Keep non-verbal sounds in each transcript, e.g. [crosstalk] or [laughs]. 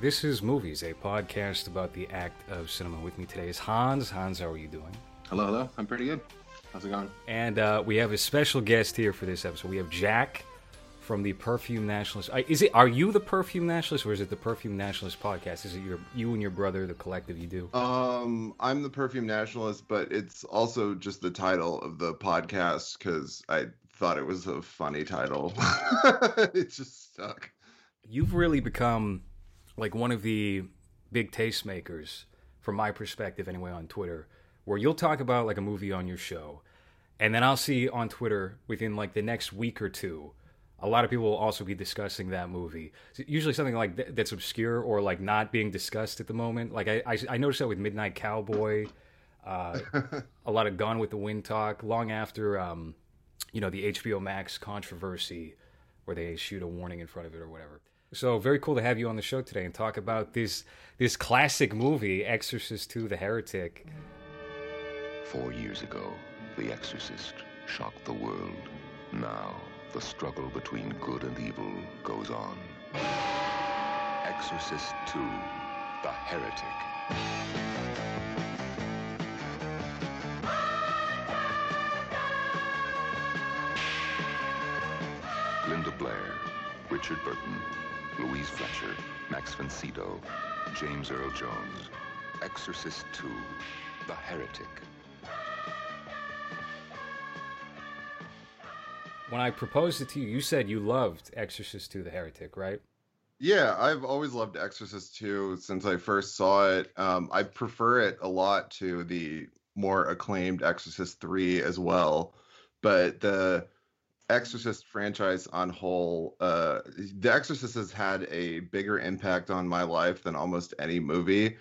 This is Movies, a podcast about the act of cinema. With me today is Hans. Hans, how are you doing? Hello, hello. I'm pretty good. How's it going? And uh, we have a special guest here for this episode. We have Jack from the Perfume Nationalist. Is it? Are you the Perfume Nationalist, or is it the Perfume Nationalist podcast? Is it your you and your brother, the collective you do? Um, I'm the perfume nationalist, but it's also just the title of the podcast because I thought it was a funny title. [laughs] it just stuck. You've really become like one of the big tastemakers, from my perspective anyway, on Twitter, where you'll talk about like a movie on your show, and then I'll see on Twitter within like the next week or two, a lot of people will also be discussing that movie. So usually something like th- that's obscure or like not being discussed at the moment. Like I, I, I noticed that with Midnight Cowboy, [laughs] uh, a lot of Gone with the Wind talk, long after, um, you know, the HBO Max controversy, where they shoot a warning in front of it or whatever. So very cool to have you on the show today and talk about this this classic movie, Exorcist II: The Heretic. Four years ago, The Exorcist shocked the world. Now, the struggle between good and evil goes on. Exorcist II, The Heretic. Linda Blair, Richard Burton, Louise Fletcher, Max von Sydow, James Earl Jones. Exorcist II, The Heretic. When I proposed it to you, you said you loved Exorcist II: The Heretic, right? Yeah, I've always loved Exorcist 2 since I first saw it. Um, I prefer it a lot to the more acclaimed Exorcist 3 as well. But the Exorcist franchise on whole, uh, The Exorcist has had a bigger impact on my life than almost any movie.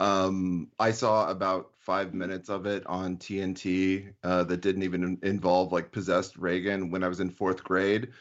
Um, I saw about five minutes of it on TNT uh, that didn't even involve like possessed Regan when I was in fourth grade.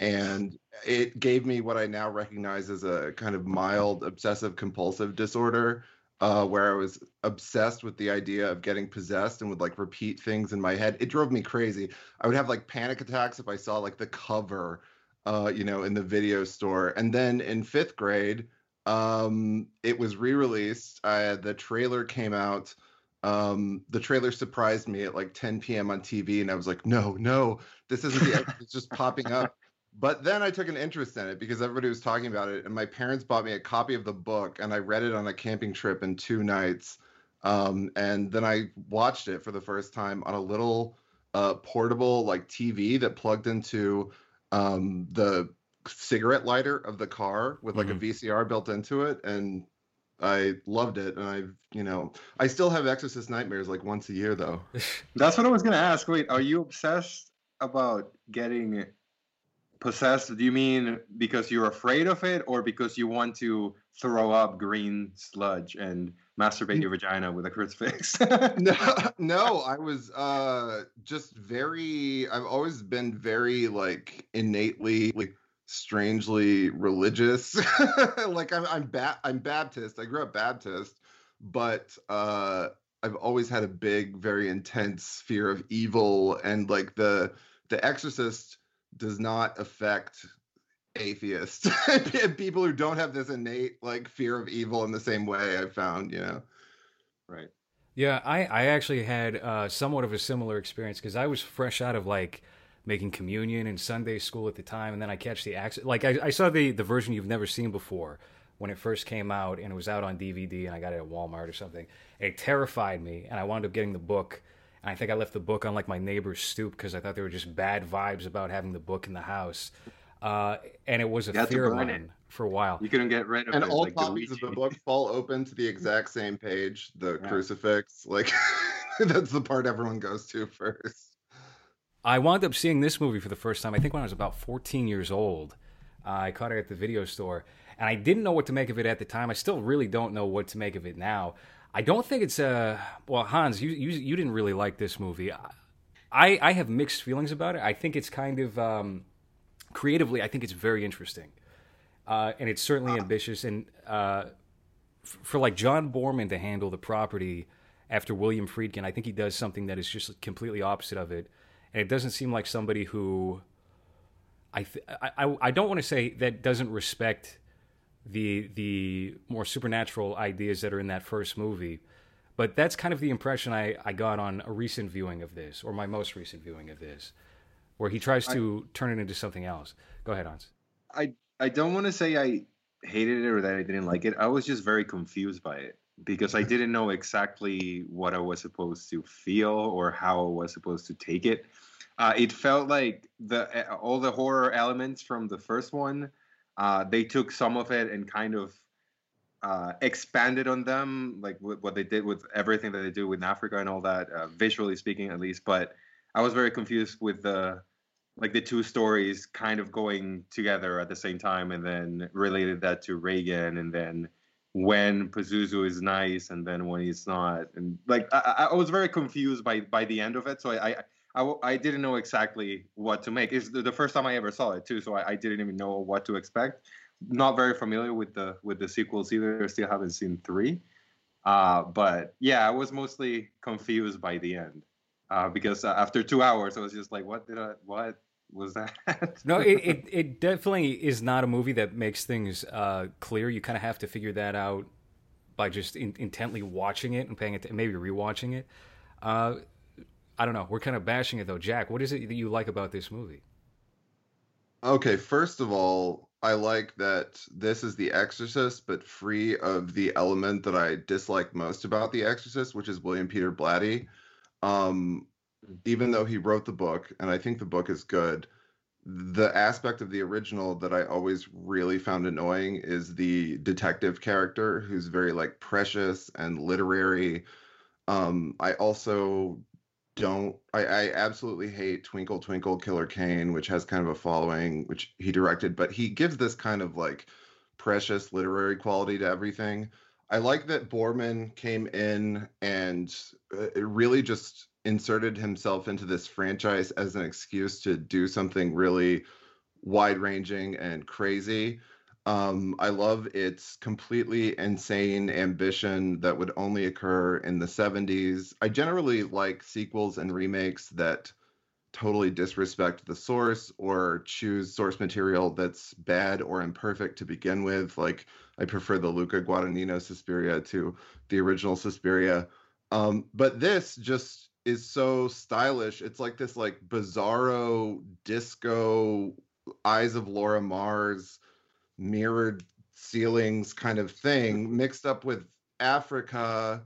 And it gave me what I now recognize as a kind of mild obsessive compulsive disorder, uh, where I was obsessed with the idea of getting possessed and would like repeat things in my head. It drove me crazy. I would have like panic attacks if I saw like the cover, uh, you know, in the video store. And then in fifth grade, um, it was re-released. Uh, the trailer came out. Um, the trailer surprised me at like 10 p.m. on TV, and I was like, no, no, this isn't the. [laughs] it's just popping up. But then I took an interest in it because everybody was talking about it, and my parents bought me a copy of the book, and I read it on a camping trip in two nights. Um, and then I watched it for the first time on a little uh, portable like TV that plugged into um, the cigarette lighter of the car with like Mhm. a VCR built into it, and I loved it. And I've, you know, I still have Exorcist nightmares like once a year though. [laughs] That's what I was gonna ask. Wait, are you obsessed about getting possessed? Do you mean because you're afraid of it, or because you want to throw up green sludge and masturbate your vagina with a crucifix? [laughs] no, no, I was uh just very I've always been very like innately like strangely religious. [laughs] like I'm I'm ba- I'm Baptist. I grew up Baptist, but uh I've always had a big very intense fear of evil and like the the exorcist does not affect atheists [laughs] people who don't have this innate like fear of evil in the same way i found you know right. Yeah, I, I actually had uh, somewhat of a similar experience because I was fresh out of like making communion and Sunday school at the time, and then I catch the accent. Like I, I saw the the version you've never seen before when it first came out, and it was out on DVD, and I got it at Walmart or something. It terrified me, and I wound up getting the book. And I think I left the book on like my neighbor's stoop because I thought there were just bad vibes about having the book in the house. Uh, and it was a You had fear of mine it. for a while. You couldn't get rid of and it. And all like copies of the book [laughs] fall open to the exact same page the Yeah. crucifix like [laughs] that's the part everyone goes to [laughs] first I wound up seeing this movie for the first time. I think when I was about 14 years old. Uh, I caught it at the video store, and I didn't know what to make of it at the time. I still really don't know what to make of it now. I don't think it's uh well, Hans, you you, you didn't really like this movie. I I have mixed feelings about it. I think it's kind of um, creatively. I think it's very interesting, uh, and it's certainly ambitious. And uh, f- for like John Boorman to handle the property after William Friedkin, I think he does something that is just completely opposite of it. And it doesn't seem like somebody who I th- I, I I don't want to say that doesn't respect the the more supernatural ideas that are in that first movie. But that's kind of the impression I, I got on a recent viewing of this, or my most recent viewing of this, where he tries to I, turn it into something else. Go ahead, Hans. I I don't want to say I hated it or that I didn't like it. I was just very confused by it because I didn't know exactly what I was supposed to feel or how I was supposed to take it. Uh, it felt like the all the horror elements from the first one. Uh, they took some of it and kind of uh, expanded on them, like what they did with everything that they do with Africa and all that, uh, visually speaking, at least. But I was very confused with the like the two stories kind of going together at the same time, and then related that to Regan, and then when Pazuzu is nice and then when he's not, and like I, I was very confused by by the end of it. So I, I I, I didn't know exactly what to make. It's the first time I ever saw it too, so I, I didn't even know what to expect. Not very familiar with the with the sequels either. Still haven't seen three, uh, but yeah, I was mostly confused by the end uh, because after two hours, I was just like, "What did I? What was that?" [laughs] no, it, it, it definitely is not a movie that makes things uh, clear. You kind of have to figure that out by just in, intently watching it and paying it, maybe rewatching it. Uh, I don't know. We're kind of bashing it though. Jack, what is it that you like about this movie? Okay, first of all, I like that this is The Exorcist, but free of the element that I dislike most about The Exorcist, which is William Peter Blatty. Um, even though he wrote the book, and I think the book is good, the aspect of the original that I always really found annoying is the detective character who's very like precious and literary. Um, I also don't I, I absolutely hate Twinkle Twinkle Killer Kane, which has kind of a following, which he directed, but he gives this kind of like precious literary quality to everything. I like that Boorman came in and uh, really just inserted himself into this franchise as an excuse to do something really wide ranging and crazy. Um, I love its completely insane ambition that would only occur in the 70s. I generally like sequels and remakes that totally disrespect the source or choose source material that's bad or imperfect to begin with. Like, I prefer the Luca Guadagnino Suspiria to the original Suspiria. Um, but this just is so stylish. It's like this like bizarro disco Eyes of Laura Mars mirrored ceilings kind of thing mixed up with Africa.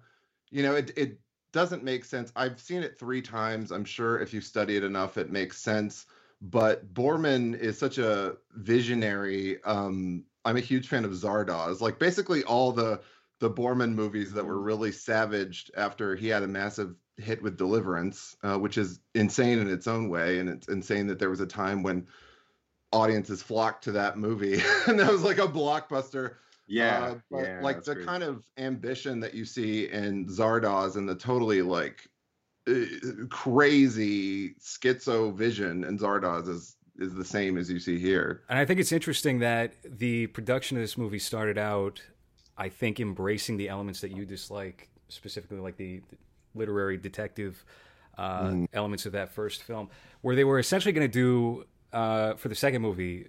You know, it it doesn't make sense. I've seen it three times. I'm sure if you study it enough, it makes sense. But Boorman is such a visionary. Um, I'm a huge fan of Zardoz. Like basically all the the Boorman movies that were really savaged after he had a massive hit with Deliverance, uh, which is insane in its own way, and it's insane that there was a time when audiences flocked to that movie, [laughs] and that was like a blockbuster. Yeah, uh, but yeah, like the great. kind of ambition that you see in Zardoz and the totally like uh, crazy schizo vision in Zardoz is is the same as you see here. And I think it's interesting that the production of this movie started out, I think, embracing the elements that you dislike, specifically like the, the literary detective uh, mm. elements of that first film, where they were essentially going to do uh, for the second movie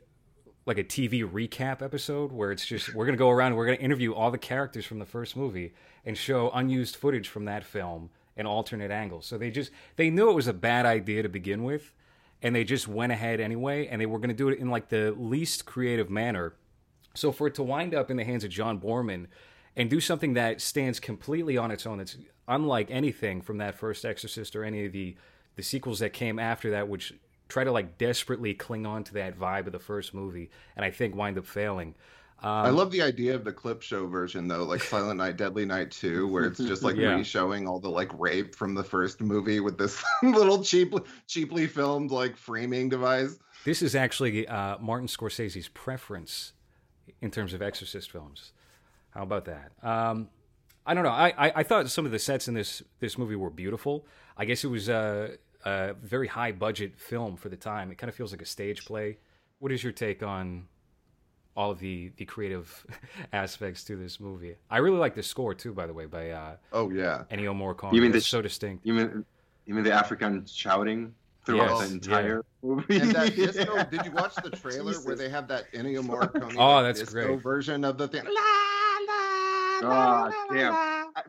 like a TV recap episode where it's just we're gonna go around and we're gonna interview all the characters from the first movie and show unused footage from that film and alternate angles. So they just they knew it was a bad idea to begin with, and they just went ahead anyway, and they were gonna do it in like the least creative manner. So for it to wind up in the hands of John Boorman and do something that stands completely on its own, that's unlike anything from that first Exorcist or any of the the sequels that came after that, which try to like desperately cling on to that vibe of the first movie, and I think wind up failing. Um, I love the idea of the clip show version though, like Silent Night, Deadly Night 2, where it's just like yeah. re-showing all the like rape from the first movie with this [laughs] little cheap, cheaply filmed like framing device. This is actually uh, Martin Scorsese's preference in terms of Exorcist films. How about that? Um, I don't know. I, I, I, thought some of the sets in this this movie were beautiful. I guess it was uh, a very high budget film for the time. It kind of feels like a stage play. What is your take on all of the the creative [laughs] aspects to this movie? I really like the score too, by the way, by uh, oh yeah Ennio Morricone. You mean the, so distinct? You mean you mean the African shouting? throughout Yes, the entire movie. And that [laughs] disco, did you watch the trailer where they have that Ennio Morricone Oh, that's disco great. version of the thing? God damn.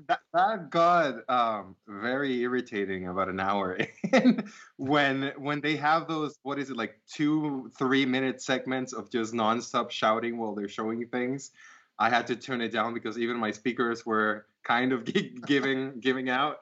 That, that got um, very irritating about an hour [laughs] in when when they have those what is it like two three minute segments of just nonstop shouting while they're showing things. I had to turn it down because even my speakers were kind of [laughs] giving [laughs] giving out.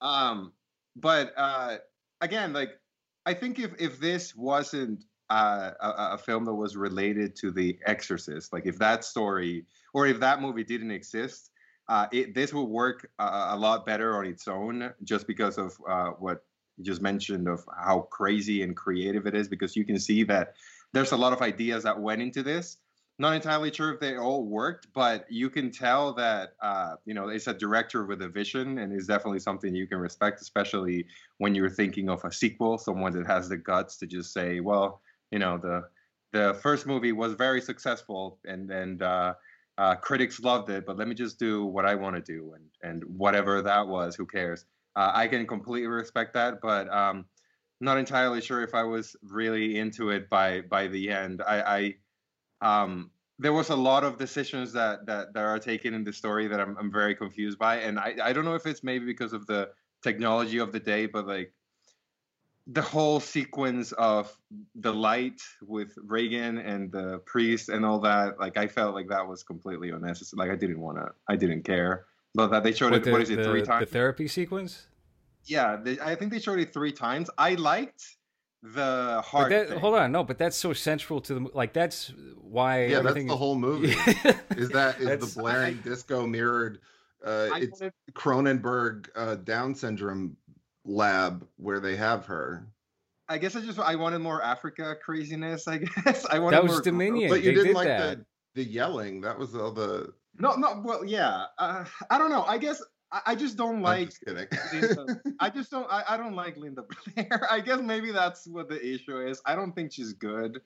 Um but uh again like i think if if this wasn't uh, a, a film that was related to the exorcist like if that story or if that movie didn't exist uh, it, this will work uh, a lot better on its own just because of uh, what you just mentioned of how crazy and creative it is because you can see that there's a lot of ideas that went into this. Not entirely sure if they all worked but you can tell that uh, you know it's a director with a vision and is definitely something you can respect especially when you're thinking of a sequel someone that has the guts to just say well you know the the first movie was very successful and and uh, critics loved it, but let me just do what I want to do, and and whatever that was, who cares? Uh, I can completely respect that, but um, not entirely sure if I was really into it by by the end. I, I um, there was a lot of decisions that that that are taken in the story that I'm I'm very confused by, and I I don't know if it's maybe because of the technology of the day, but like the whole sequence of the light with Regan and the priest and all that, like I felt like that was completely unnecessary. Like I didn't want to, I didn't care. But that they showed What, it. the, what is it? the- three The therapy sequence. yeah, they, I think they showed it three times. I liked the But heart. that, thing. hold on, no, but that's so central to the like. That's why. Yeah, that's the is- whole movie. [laughs] Is that is That's- the blaring disco mirrored? Uh, it's wanted- Cronenberg uh, Down syndrome lab where they have her. I guess I just I wanted more Africa craziness. I [laughs] guess I wanted That was more Dominion. But you they didn't did like that. the the yelling. That was all the. No, no. Well, yeah. Uh, I don't know. I guess I, I just don't I'm like just. Linda. [laughs] I just don't. I, I don't like Linda [laughs] Blair. I guess maybe that's what the issue is. I don't think she's good.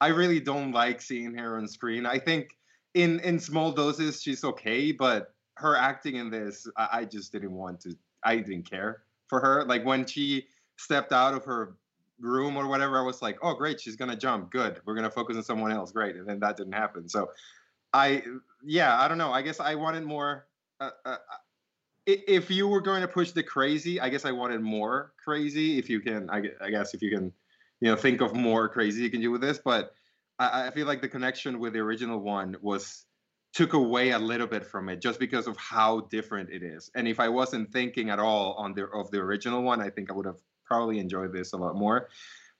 I really don't like seeing her on screen. I think in in small doses she's okay, but her acting in this, I, I just didn't want to. I didn't care for her. Like when she stepped out of her room or whatever, I was like, oh great, she's gonna jump. Good. We're gonna focus on someone else. Great. And then that didn't happen. So I yeah, I don't know. I guess I wanted more. Uh, uh, if you were going to push the crazy, I guess I wanted more crazy. If you can, I, guess if you can, you know, think of more crazy you can do with this. But I feel like the connection with the original one was took away a little bit from it just because of how different it is. And if I wasn't thinking at all on the of the original one, I think I would have probably enjoyed this a lot more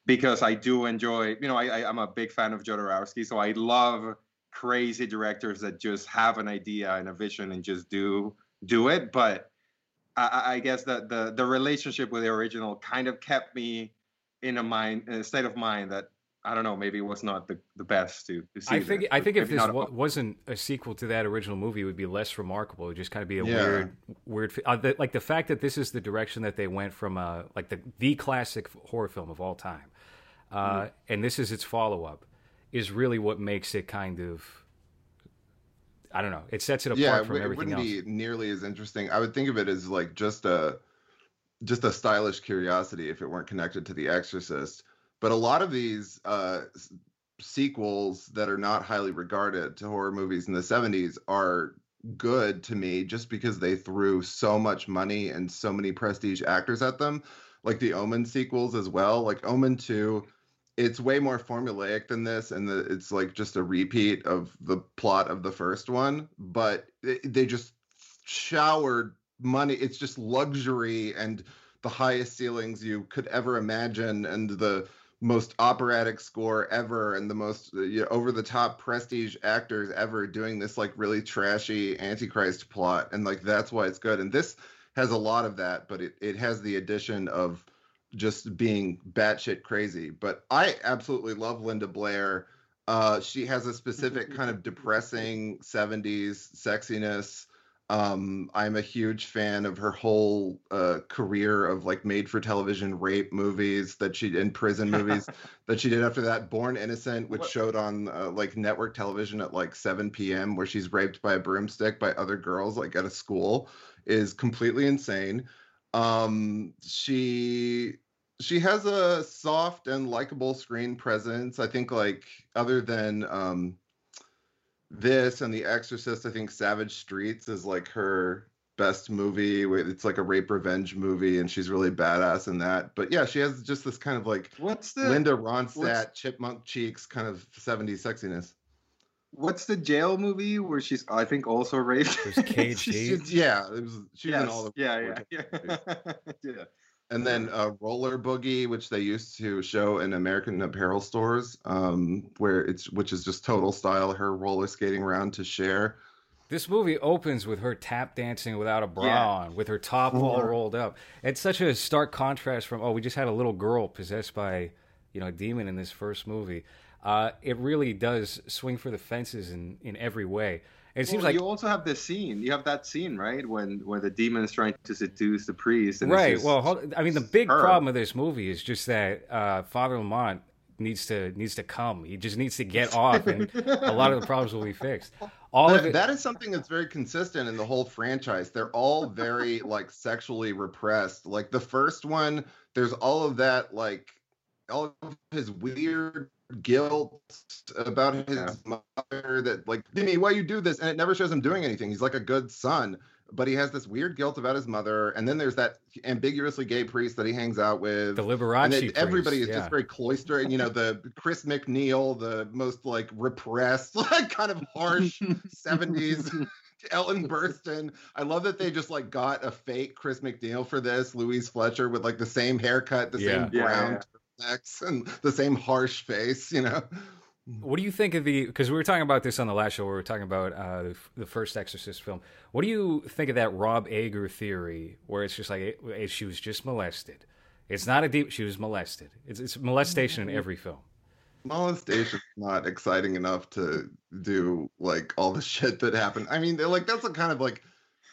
because I do enjoy, you know, I, I'm a big fan of Jodorowsky, so I love crazy directors that just have an idea and a vision and just do do it. But I- I, I guess that the the relationship with the original kind of kept me in a mind, in a state of mind that I don't know, maybe it was not the, the best to, to see. I think I think if this wasn't a sequel to that original movie, it would be less remarkable. It would just kind of be a Yeah. weird, weird. Uh, the, like the fact that this is the direction that they went from, uh, like the the classic horror film of all time, uh, Mm-hmm. and this is its follow up, is really what makes it kind of. I don't know. It sets it apart yeah, it, from it everything wouldn't else. be nearly as interesting. I would think of it as like just a just a stylish curiosity if it weren't connected to The Exorcist. But a lot of these uh, sequels that are not highly regarded to horror movies in the 70s are good to me just because they threw so much money and so many prestige actors at them. Like the Omen sequels as well. Like Omen 2 it's way more formulaic than this and the, it's like just a repeat of the plot of the first one but it, they just showered money it's just luxury and the highest ceilings you could ever imagine and the most operatic score ever and the most uh, you know, over the top prestige actors ever doing this like really trashy antichrist plot and like that's why it's good and this has a lot of that but it, it has the addition of just being batshit crazy. But I absolutely love Linda Blair. Uh, she has a specific kind of depressing 70s sexiness. Um, I'm a huge fan of her whole uh, career of like made for television rape movies that she in prison [laughs] movies that she did after that. Born Innocent, which What- showed on uh, like network television at like 7 p.m., where she's raped by a broomstick by other girls like at a school, is completely insane um she she has a soft and likable screen presence. I think like other than um this and The Exorcist, I think Savage Streets is like her best movie. It's like a rape revenge movie, and she's really badass in that. But yeah, she has just this kind of like What's the Linda Ronstadt, what's- chipmunk cheeks, kind of 70s sexiness. What's the jail movie where she's I think also raped? There's KG. [laughs] She's, yeah, it was, she was in all the yeah, yeah, yeah, [laughs] yeah. And then uh, Roller Boogie, which they used to show in American Apparel stores, um, where it's which is just total style. Her roller skating around to Cher. This movie opens with her tap dancing without a bra Yeah. on, with her top all Mhm. rolled up. It's such a stark contrast from oh, we just had a little girl possessed by you know a demon in this first movie. Uh, it really does swing for the fences in in every way. It seems Well, like you also have this scene. You have that scene, right, when when the demon is trying to seduce the priest. And right. just Well, hold, I mean, the big her. problem with this movie is just that uh, Father Lamont needs to needs to come. He just needs to get [laughs] off, and a lot of the problems will be fixed. All of it. that is something that's very consistent in the whole franchise. They're all very [laughs] like sexually repressed. Like the first one, there's all of that like all of his weird guilt about his Yeah. mother that like Jimmy, why you do this? And it never shows him doing anything. He's like a good son, but he has this weird guilt about his mother. And then there's that ambiguously gay priest that he hangs out with. the and Liberace. then everybody priest, is yeah. just very cloistered. You know, the Chris MacNeil, the most like repressed, [laughs] like kind of harsh [laughs] 70s Ellen Burstyn. I love that they just like got a fake Chris MacNeil for this, Louise Fletcher with like the same haircut, the Yeah. same Yeah, brown yeah, turtlenecks, and the same harsh face, you know. What do you think of the? Because we were talking about this on the last show. We were talking about uh, the, the first Exorcist film. What do you think of that Rob Ager theory, where it's just like it, it- she was just molested? It's not a deep. She was molested. It's it's molestation in every film. Molestation's not exciting enough to do like all the [laughs] shit that happened. I mean, like that's a kind of like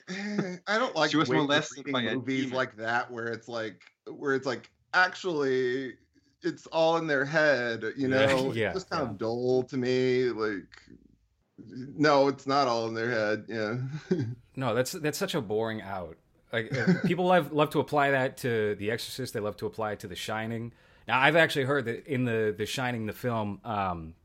eh, I don't like She was molested reading by movies demon. like that where it's like where it's like actually it's all in their head, you know. [laughs] yeah, it's just kind yeah. of dull to me. Like no, it's not all in their head. Yeah. [laughs] No, that's that's such a boring out. Like uh, [laughs] people love love to apply that to The Exorcist. They love to apply it to The Shining. Now, I've actually heard that in the The Shining, the film, um,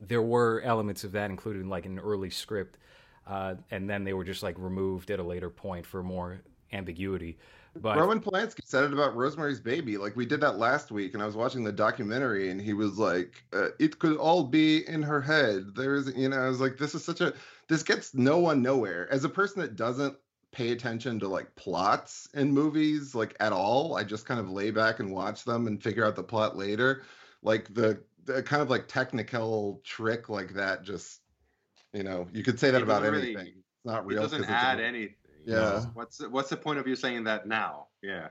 there were elements of that included in like an early script, uh, and then they were just like removed at a later point for more ambiguity. But Roman Polanski said it about Rosemary's Baby. Like we did that last week, and I was watching the documentary, and he was like, uh, "It could all be in her head." There is, you know, I was like, "This is such a this gets no one nowhere." As a person that doesn't pay attention to like plots in movies like at all, I just kind of lay back and watch them and figure out the plot later. Like the the kind of like technical trick like that, just you know, you could say that It about really- anything. It's not It real. doesn't it's a add anything. Yeah, What's the, what's the point of you saying that now? Yeah.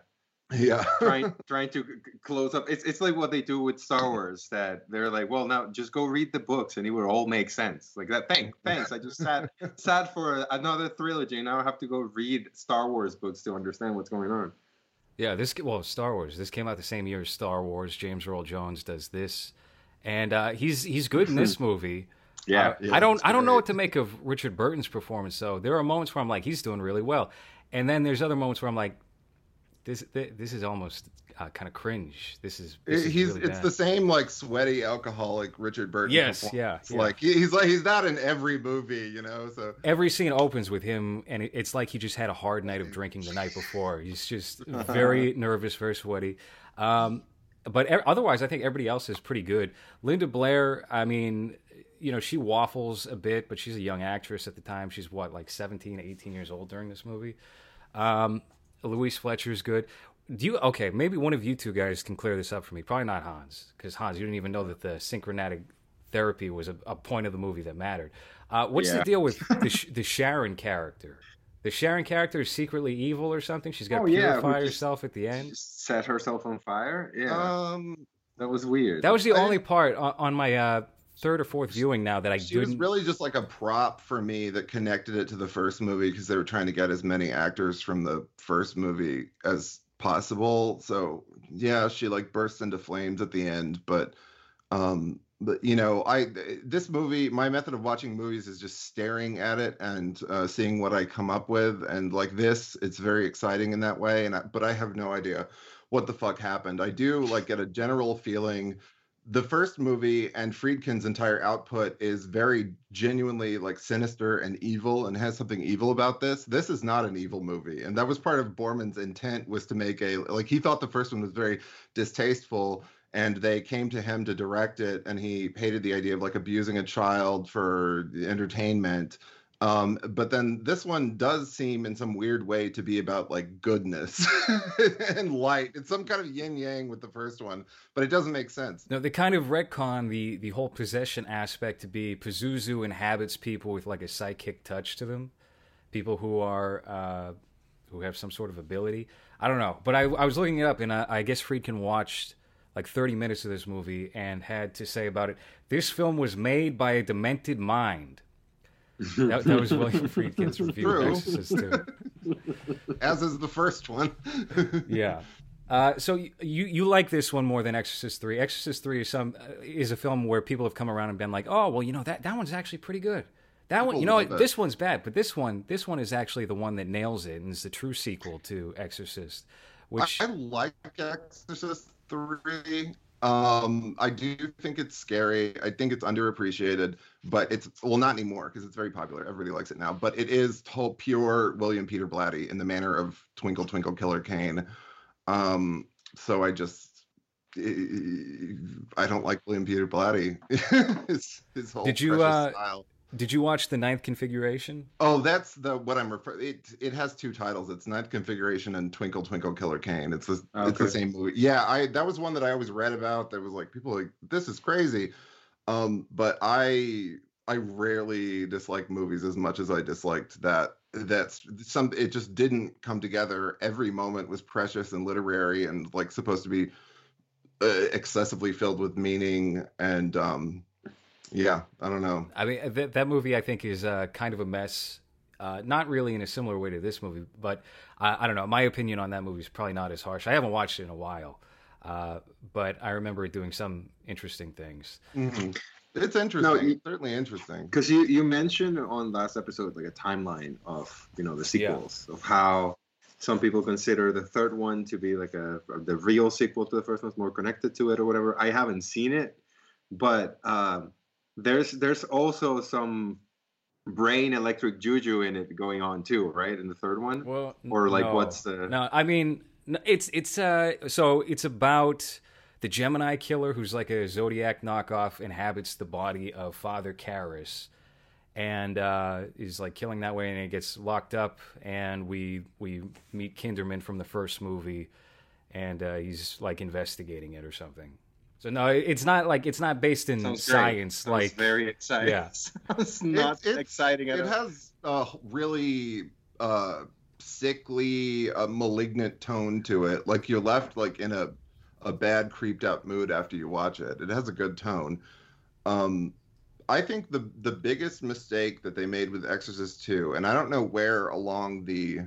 yeah. [laughs] trying trying to c- c- close up. It's it's like what they do with Star Wars. That they're like, well, now just go read the books and it would all make sense. Like that. Thanks, thanks. I just sat [laughs] sat for another trilogy. Now I have to go read Star Wars books to understand what's going on. Yeah, this well, Star Wars. This came out the same year as Star Wars. James Earl Jones does this, and uh, he's he's good in this [laughs] movie. Yeah. Yeah, I don't I don't know what to make of Richard Burton's performance. though. there are moments where I'm like, he's doing really well, and then there's other moments where I'm like, this thi- this is almost uh, kind of cringe. This is this is he's really it's bad. the same like sweaty alcoholic Richard Burton. Yes, yeah, It's yeah. like he's like he's not in every movie, you know. So Every scene opens with him, and it's like he just had a hard night of drinking the night before. He's just [laughs] very nervous, very sweaty. Um, but otherwise, I think everybody else is pretty good. Linda Blair, I mean, you know, she waffles a bit, but she's a young actress at the time. She's what, like 17, 18 years old during this movie. Um, Louise Fletcher's good. Do you okay? Maybe one of you two guys can clear this up for me. Probably not Hans, because Hans, you didn't even know that the synchronatic therapy was a, a point of the movie that mattered. Uh, what's the deal with the, [laughs] the Sharon character? The Sharon character is secretly evil or something. She's got to Oh, purify just- herself at the end. set herself on fire. Yeah, um that was weird. That was the I- only part on, on my uh, third or fourth viewing now that I do. she was didn't. really just like a prop for me that connected it to the first movie because they were trying to get as many actors from the first movie as possible. So yeah, she like bursts into flames at the end, but um but you know i this movie my method of watching movies is just staring at it and uh, seeing what i come up with and like this it's very exciting in that way and I, but i have no idea what the fuck happened. I do like get a general feeling the first movie and Friedkin's entire output is very genuinely like sinister and evil and has something evil about this. This is not an evil movie. And that was part of Boorman's intent was to make a like he thought the first one was very distasteful and they came to him to direct it and he hated the idea of like abusing a child for entertainment um, but then this one does seem in some weird way to be about like goodness [laughs] and light. It's some kind of yin yang with the first one, but it doesn't make sense. No, they kind of retcon the the whole possession aspect to be Pazuzu inhabits people with like a psychic touch to them, people who are uh, who have some sort of ability. I don't know, but I, I was looking it up, and I, I guess Friedkin watched like 30 minutes of this movie and had to say about it. This film was made by a demented mind that, that, was William Friedkin's review of Exorcist too. [laughs] As is the first one. [laughs] yeah. Uh, so you you like this one more than Exorcist three? Exorcist three is some uh, is a film where people have come around and been like, oh well, you know that that one's actually pretty good. That people one, you know, this one's bad, but this one this one is actually the one that nails it and is the true sequel to Exorcist. Which I, I like Exorcist three. Um, I do think it's scary. I think it's underappreciated, but it's well not anymore because it's very popular. Everybody likes it now. But it is whole pure William Peter Blatty in the manner of Twinkle Twinkle Killer Kane. Um, so I just I don't like William Peter Blatty. [laughs] his, his whole Did you uh, style. Did you watch the ninth configuration? Oh, that's the what I'm referring. It it has two titles. It's Ninth Configuration and Twinkle Twinkle Killer Kane. It's the okay. it's the same movie. Yeah, I that was one that I always read about. That was like people like this is crazy. Um, but I I rarely dislike movies as much as I disliked that. That's some. It just didn't come together. Every moment was precious and literary and like supposed to be uh, excessively filled with meaning and um yeah, I don't know. I mean, th- that movie I think is uh, kind of a mess. Uh, not really in a similar way to this movie, but I, I, don't know. My opinion on that movie is probably not as harsh. I haven't watched it in a while, uh, but I remember it doing some interesting things. Mm-hmm. It's interesting. No, you, certainly interesting. Because you you mentioned on last episode like a timeline of you know the sequels yeah. of how some people consider the third one to be like a the real sequel to the first one, more connected to it or whatever. I haven't seen it, but um, there's there's also some brain electric juju in it going on too, right? In the third one, well, or like no. what's the? No, I mean it's it's uh so it's about the Gemini killer who's like a Zodiac knockoff inhabits the body of Father Karras and uh, is like killing that way and it gets locked up and we we meet Kinderman from the first movie and uh, he's like investigating it or something. So no, it's not like it's not based in Sounds science. Sounds like very exciting. Yeah, [laughs] it's not it's, exciting. It has a really uh, sickly, uh, malignant tone to it. Like you're left like in a a bad, creeped out mood after you watch it. It has a good tone. Um, I think the the biggest mistake that they made with Exorcist 2, and I don't know where along the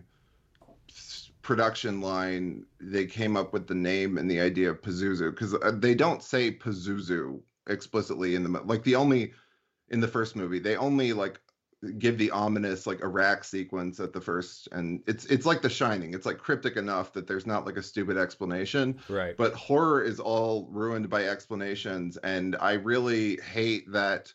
production line they came up with the name and the idea of Pazuzu because uh, they don't say Pazuzu explicitly in the like the only in the first movie they only like give the ominous like Iraq sequence at the first and it's it's like the shining it's like cryptic enough that there's not like a stupid explanation. Right. But horror is all ruined by explanations and I really hate that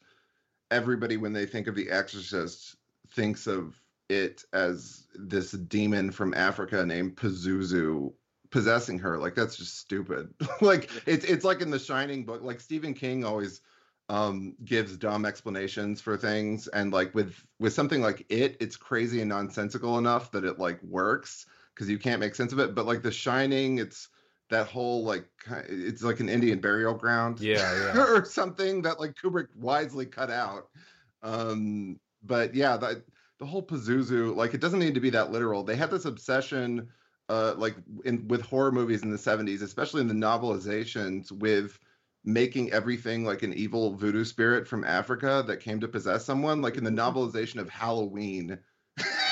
everybody when they think of the exorcist thinks of it as this demon from Africa named Pazuzu possessing her. Like that's just stupid. [laughs] like it's it's like in the Shining book. Like Stephen King always um gives dumb explanations for things and like with with something like it it's crazy and nonsensical enough that it like works because you can't make sense of it but like the shining it's that whole like it's like an indian burial ground yeah, [laughs] yeah. or something that like kubrick wisely cut out um but yeah that the whole Pazuzu, like it doesn't need to be that literal. They had this obsession, uh, like in with horror movies in the '70s, especially in the novelizations, with making everything like an evil voodoo spirit from Africa that came to possess someone. Like in the novelization of Halloween,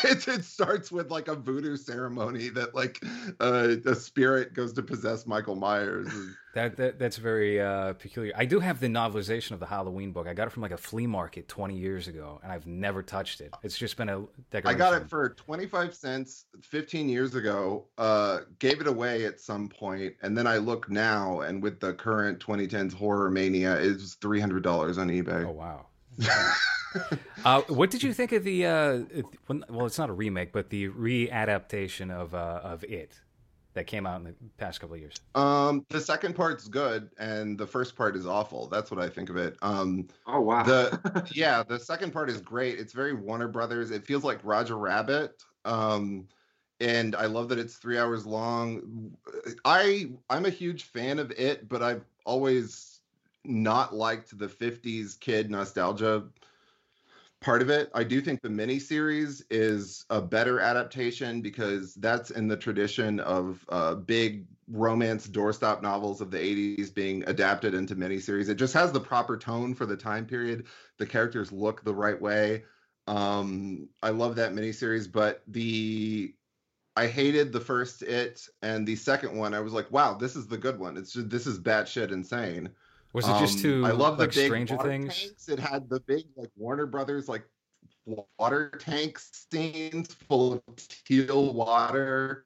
it, it starts with like a voodoo ceremony that like uh, a spirit goes to possess Michael Myers. That, that that's very uh, peculiar. I do have the novelization of the Halloween book. I got it from like a flea market 20 years ago, and I've never touched it. It's just been a decoration. I got it for 25 cents 15 years ago. Uh, gave it away at some point, and then I look now, and with the current 2010s horror mania, it's $300 on eBay. Oh wow. [laughs] uh, what did you think of the? Uh, well, it's not a remake, but the readaptation of uh, of it that came out in the past couple of years. Um, the second part's good, and the first part is awful. That's what I think of it. Um, oh wow. The [laughs] yeah, the second part is great. It's very Warner Brothers. It feels like Roger Rabbit. Um, and I love that it's three hours long. I I'm a huge fan of it, but I've always not liked the 50s kid nostalgia part of it. I do think the miniseries is a better adaptation because that's in the tradition of uh, big romance doorstop novels of the 80s being adapted into miniseries. It just has the proper tone for the time period. The characters look the right way. Um, I love that miniseries, but the I hated the first it and the second one. I was like, wow, this is the good one. It's just this is batshit insane. Was it just Um, too? I love the like big Stranger Things. tanks. It had the big like Warner Brothers like water tank scenes full of teal water.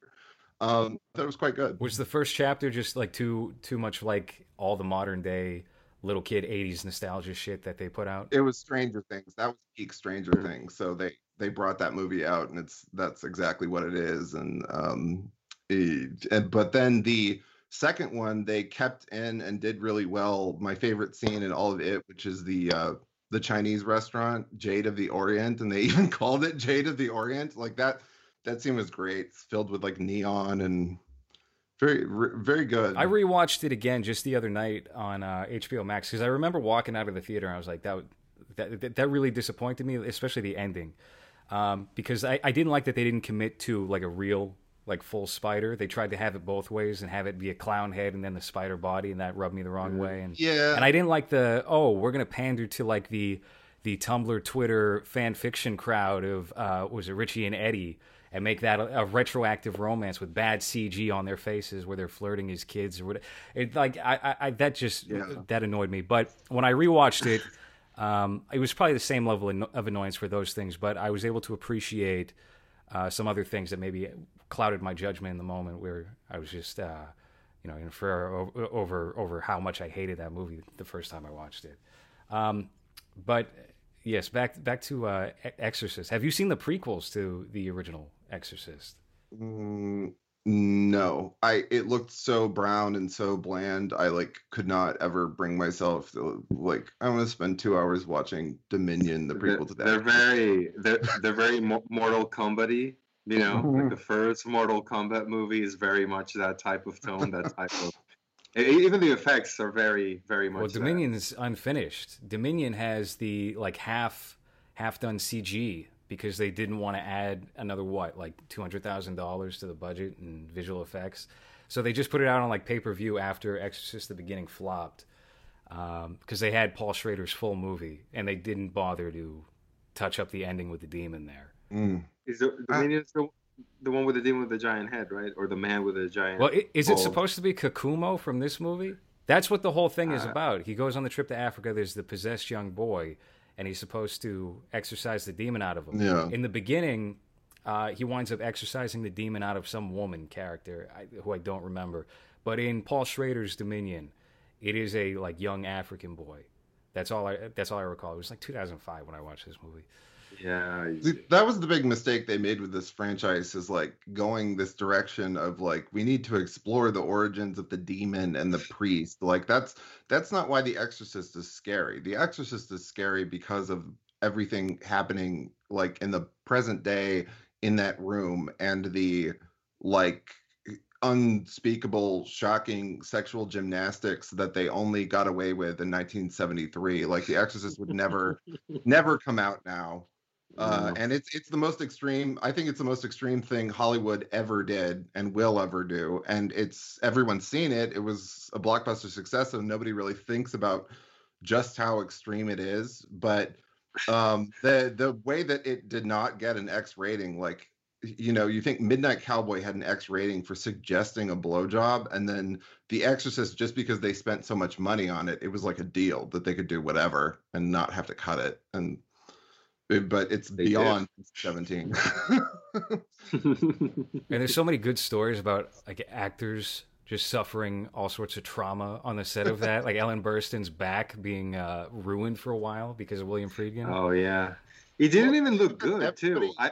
Um, that was quite good. Was the first chapter just like too too much like all the modern day little kid '80s nostalgia shit that they put out? It was Stranger Things. That was peak Stranger Things. So they they brought that movie out, and it's that's exactly what it is. And um, it- and but then the second one they kept in and did really well. My favorite scene in all of it, which is the uh, the Chinese restaurant Jade of the Orient, and they [laughs] even called it Jade of the Orient. Like that that scene was great. It's filled with like neon and very very good. I rewatched it again just the other night on uh, HBO Max because I remember walking out of the theater and I was like, that that, that really disappointed me, especially the ending, um, because I, I didn't like that they didn't commit to like a real like full spider. They tried to have it both ways and have it be a clown head and then the spider body, and that rubbed me the wrong way. And yeah, and I didn't like the oh we're gonna pander to like the the Tumblr, Twitter fan fiction crowd of uh, was it Richie and Eddie and make that a, a retroactive romance with bad CG on their faces where they're flirting as kids or whatever. It like I, I, that just Yeah. that annoyed me. But when I rewatched it, um, it was probably the same level of of annoyance for those things. But I was able to appreciate uh, some other things that maybe clouded my judgment in the moment where I was just. Uh, you know, infer o- over over how much I hated that movie the first time I watched it. Um, but yes, back back to uh, Exorcist. Have you seen the prequels to the original Exorcist? Mm, no, I it looked so brown and so bland. I like could not ever bring myself to like I want to spend two hours watching Dominion, the prequel to that. They're very they're they're very Mortal Kombat-y. You know, like the first Mortal Kombat movie is very much that type of tone, that type of. [laughs] Even the effects are very very much. Well, that. Dominion is unfinished. Dominion has the like half half done CG because they didn't want to add another what like two hundred thousand dollars to the budget and visual effects. So they just put it out on like pay per view after Exorcist: The Beginning flopped because they had Paul Schrader's full movie and they didn't bother to touch up the ending with the demon there. Mm. Is the Dominion's the, the one with the demon with the giant head, right? Or the man with the giant? Well, i- is it bulb? supposed to be Kokumo from this movie? That's what the whole thing is Uh, about. He goes on the trip to Africa. There's the possessed young boy, and he's supposed to exorcise the demon out of him. Yeah. In the beginning, uh, he winds up exorcising the demon out of some woman character I, who I don't remember. But in Paul Schrader's Dominion, it is a like young African boy. That's all I. That's all I recall. It was like 2005 when I watched this movie. Yeah. That was the big mistake they made with this franchise is like going this direction of like we need to explore the origins of the demon and the priest. Like that's that's not why The Exorcist is scary. The Exorcist is scary because of everything happening like in the present day in that room and the like unspeakable shocking sexual gymnastics that they only got away with in 1973 like the exorcist would never [laughs] never come out now uh, and it's it's the most extreme. I think it's the most extreme thing Hollywood ever did and will ever do. And it's everyone's seen it. It was a blockbuster success, so nobody really thinks about just how extreme it is. But um, the the way that it did not get an X rating, like you know, you think Midnight Cowboy had an X rating for suggesting a blowjob, and then The Exorcist, just because they spent so much money on it, it was like a deal that they could do whatever and not have to cut it. And but it's They beyond 17. [laughs] And there's so many good stories about like actors just suffering all sorts of trauma on the set of that. like Ellen Burstyn's back being uh, ruined for a while because of William Friedkin. oh yeah, it didn't even look good Everybody too. i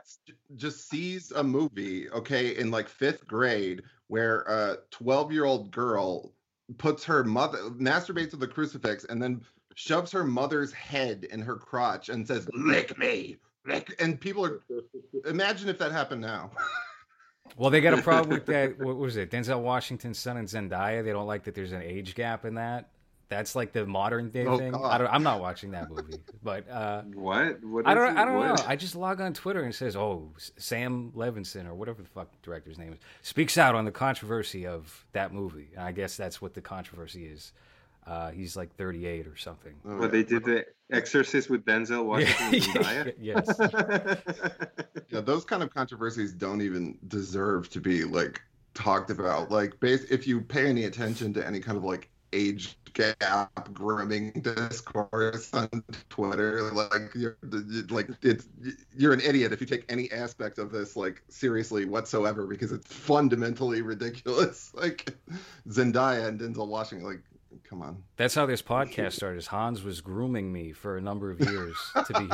just sees a movie, okay, in like fifth grade, where a 12 year old girl puts her mother, masturbates with a crucifix, and then shoves her mother's head in her crotch and says, Lick me. Lick. And people are, imagine if that happened now. [laughs] Well, they got a problem with that. What was it? Denzel Washington's son and Zendaya. They don't like that there's an age gap in that. That's like the modern day Oh, thing. God. I don't, I'm not watching that movie, but uh, what? What? I don't. it? I don't What? know. I just log on Twitter and it says, "Oh, Sam Levinson or whatever the fuck the director's name is speaks out on the controversy of that movie." And I guess that's what the controversy is. Uh, he's like 38 or something. Oh, What they did the Exorcist with Denzel Washington and [laughs] Zendaya? yes. [laughs] yeah, those kind of controversies don't even deserve to be like talked about. Like, base if you pay any attention to any kind of like age gap grooming discourse on Twitter, like you're like it's you're an idiot if you take any aspect of this like seriously whatsoever because it's fundamentally ridiculous. [laughs] Like Zendaya and Denzel Washington, like, come on. That's how this podcast started. is Hans was grooming me for a number of years to be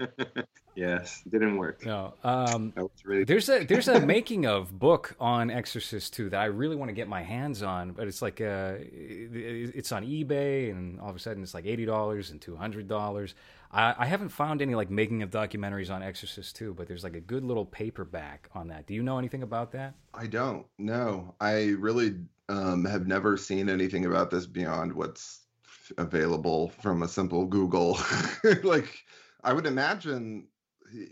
his. [laughs] yes, didn't work. No, um, really there's a there's a [laughs] making of book on Exorcist 2 that I really want to get my hands on, but it's like uh, it's on eBay, and all of a sudden it's like eighty dollars and two hundred dollars. I, I haven't found any like making of documentaries on Exorcist 2, but there's like a good little paperback on that. Do you know anything about that? I don't. No, I really um, have never seen anything about this beyond what's available from a simple Google. [laughs] like, I would imagine.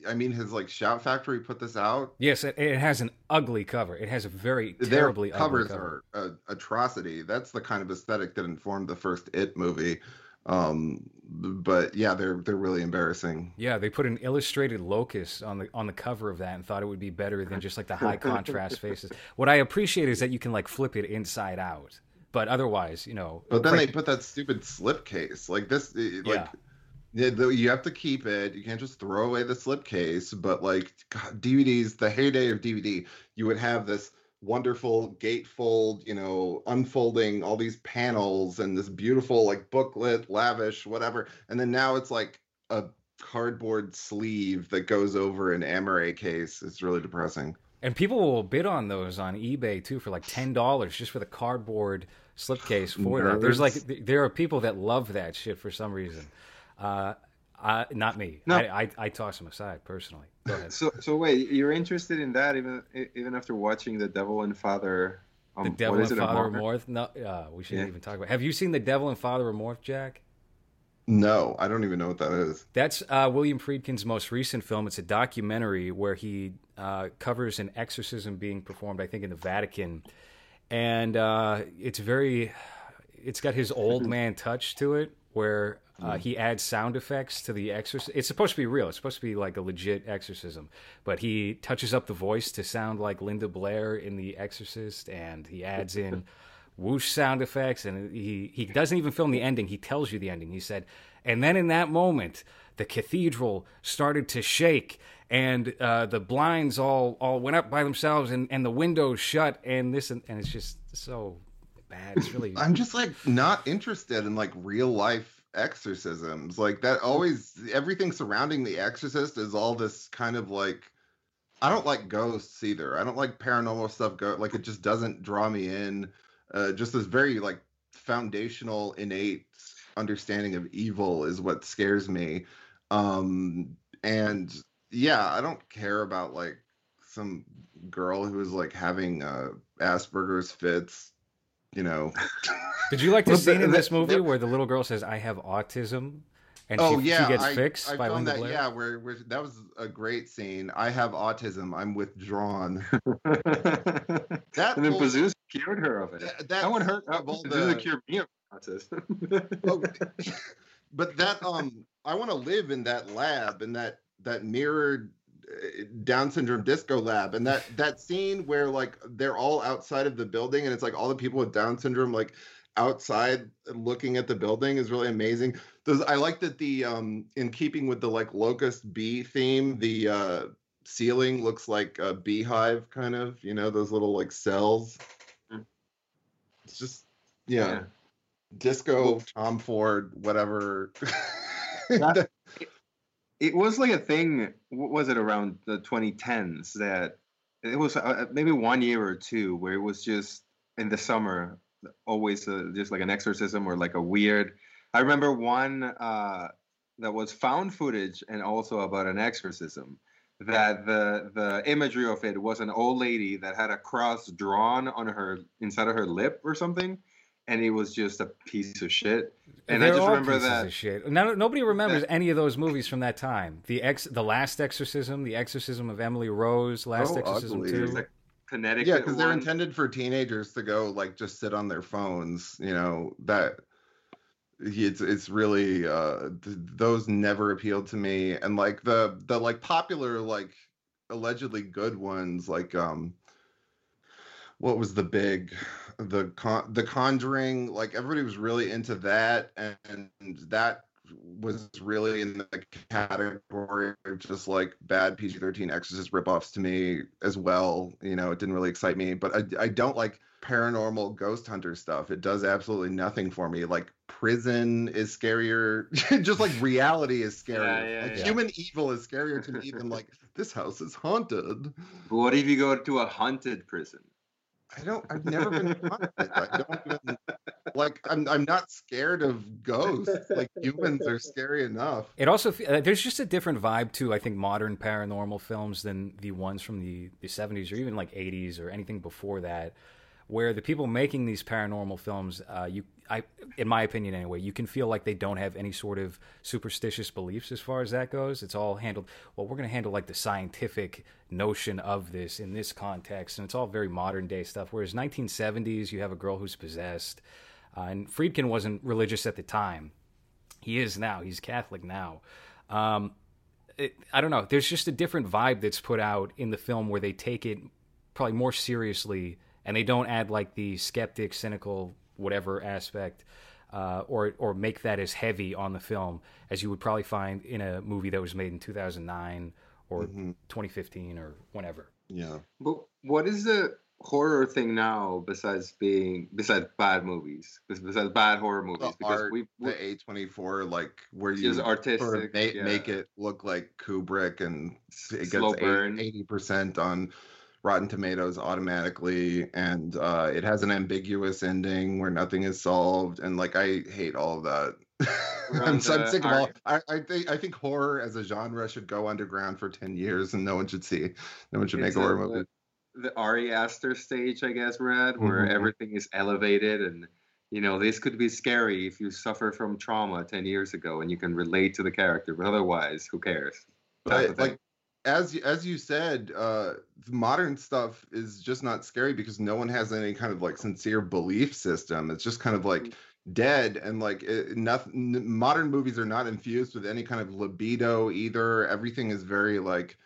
I mean, his like Shout Factory put this out. Yes, it, it has an ugly cover. It has a very Their terribly covers ugly cover. are a atrocity. That's the kind of aesthetic that informed the first It movie. Um, but yeah, they're they're really embarrassing. Yeah, they put an illustrated locust on the on the cover of that and thought it would be better than just like the high contrast [laughs] faces. What I appreciate is that you can like flip it inside out, but otherwise, you know. But then like- they put that stupid slipcase. Like this, eh, like Yeah. yeah, you have to keep it. You can't just throw away the slipcase. But like God, DVDs, the heyday of DVD, you would have this wonderful gatefold, you know, unfolding all these panels and this beautiful like booklet, lavish, whatever. And then now it's like a cardboard sleeve that goes over an Amaray case. It's really depressing. and people will bid on those on eBay too for like ten dollars just for the cardboard slipcase for that. There's like there are people that love that shit for some reason. Uh, I, not me. No. I, I I toss them aside personally. Go ahead. So, so wait, you're interested in that even even after watching the Devil and Father? Um, The Devil and it, Father Amorth? No, uh, we shouldn't Yeah. even talk about. It. Have you seen the Devil and Father Amorth, Jack? No, I don't even know what that is. That's uh, William Friedkin's most recent film. It's a documentary where he uh, covers an exorcism being performed, I think, in the Vatican, and uh, it's very, it's got his old [laughs] man touch to it, where uh, he adds sound effects to the exorcism. It's supposed to be real. It's supposed to be like a legit exorcism, but he touches up the voice to sound like Linda Blair in The Exorcist, and he adds [laughs] in whoosh sound effects and he he doesn't even film the ending he tells you the ending he said and then in that moment the cathedral started to shake and uh, the blinds all all went up by themselves and and the windows shut and this and, and it's just so bad it's really [laughs] I'm just like not interested in like real life exorcisms. Like that always everything surrounding the exorcist is all this kind of like I don't like ghosts either. I don't like paranormal stuff go like it just doesn't draw me in. Uh just this very like foundational innate understanding of evil is what scares me. Um and yeah, I don't care about like some girl who is like having uh Asperger's fits, you know. did you like the Well, scene in this movie that- where the little girl says i have autism and oh she, yeah, she gets I, fixed I by found linda that. blair Yeah, where, where that was a great scene. I have autism. I'm withdrawn. [laughs] That and then whole- Pazuzu cured her of it. That, That one hurt. of all Pazuzu the- cured me of autism. [laughs] oh, but that um, I want to live in that lab and that that mirrored Down syndrome disco lab and that that scene where like they're all outside of the building and it's like all the people with Down syndrome like outside looking at the building is really amazing. Those I like that the um in keeping with the like locust bee theme, the uh ceiling looks like a beehive kind of, you know, those little like cells. Mm. It's just yeah. Yeah. Disco, Tom Ford, whatever. That- it was like a thing was it around the 2010s that it was uh, maybe one year or two where it was just in the summer always uh, just like an exorcism or like a weird i remember one uh, that was found footage and also about an exorcism that the the imagery of it was an old lady that had a cross drawn on her inside of her lip or something and he was just a piece of shit and They're i just all remember that Of shit. No, nobody remembers that- any of those movies from that time. The ex, the Last Exorcism, the Exorcism of Emily Rose, Last Oh, Exorcism ugly. two. There's a Connecticut yeah, because they're intended for teenagers to go like just sit on their phones. You know that it's it's really uh th- those never appealed to me, and like the the like popular like allegedly good ones like um what was the big the con the conjuring like everybody was really into that and that was really in the category of just like bad PG-13 Exorcist ripoffs to me as well. You know, it didn't really excite me, but I, I don't like paranormal ghost hunter stuff. It does absolutely nothing for me. Like prison is scarier, [laughs] just like reality is scarier. Yeah, yeah, like yeah. human evil is scarier to me than like this house is haunted. But what if you go to a haunted prison? I don't. I've never been. I don't even like. I'm. I'm not scared of ghosts. Like humans are scary enough. It also uh, there's just a different vibe to I think modern paranormal films than the ones from the, the 70s or even like 80s or anything before that, where the people making these paranormal films, uh, you I in my opinion anyway, you can feel like they don't have any sort of superstitious beliefs as far as that goes. It's all handled well. We're going to handle like the scientific notion of this in this context, and it's all very modern day stuff. Whereas 1970s, you have a girl who's possessed, uh, and Friedkin wasn't religious at the time he is now. He's Catholic now. Um, it, I don't know. There's just a different vibe that's put out in the film where they take it probably more seriously and they don't add like the skeptic, cynical, whatever aspect, uh, or or make that as heavy on the film as you would probably find in a movie that was made in 2009 or Mhm. 2015 or whenever. Yeah. But what is the horror thing now besides being besides bad movies? Besides bad horror movies? The art, we, we the A24, like where you Just sort of artistic, make, yeah. make it look like Kubrick and it Slow gets burn. eighty percent on Rotten Tomatoes automatically, and uh, it has an ambiguous ending where nothing is solved, and like I hate all of that. [laughs] I'm, I'm sick of all. I, I think I think horror as a genre should go underground for ten years, and no one should see. No one should make a horror movie. the Ari Aster stage, I guess, at, where Mhm. everything is elevated and you know this could be scary if you suffer from trauma 10 years ago and you can relate to the character but otherwise who cares but like as you- as you said uh modern stuff is just not scary because no one has any kind of like sincere belief system. It's just kind of like dead and like it, nothing modern movies are not infused with any kind of libido either. Everything is very like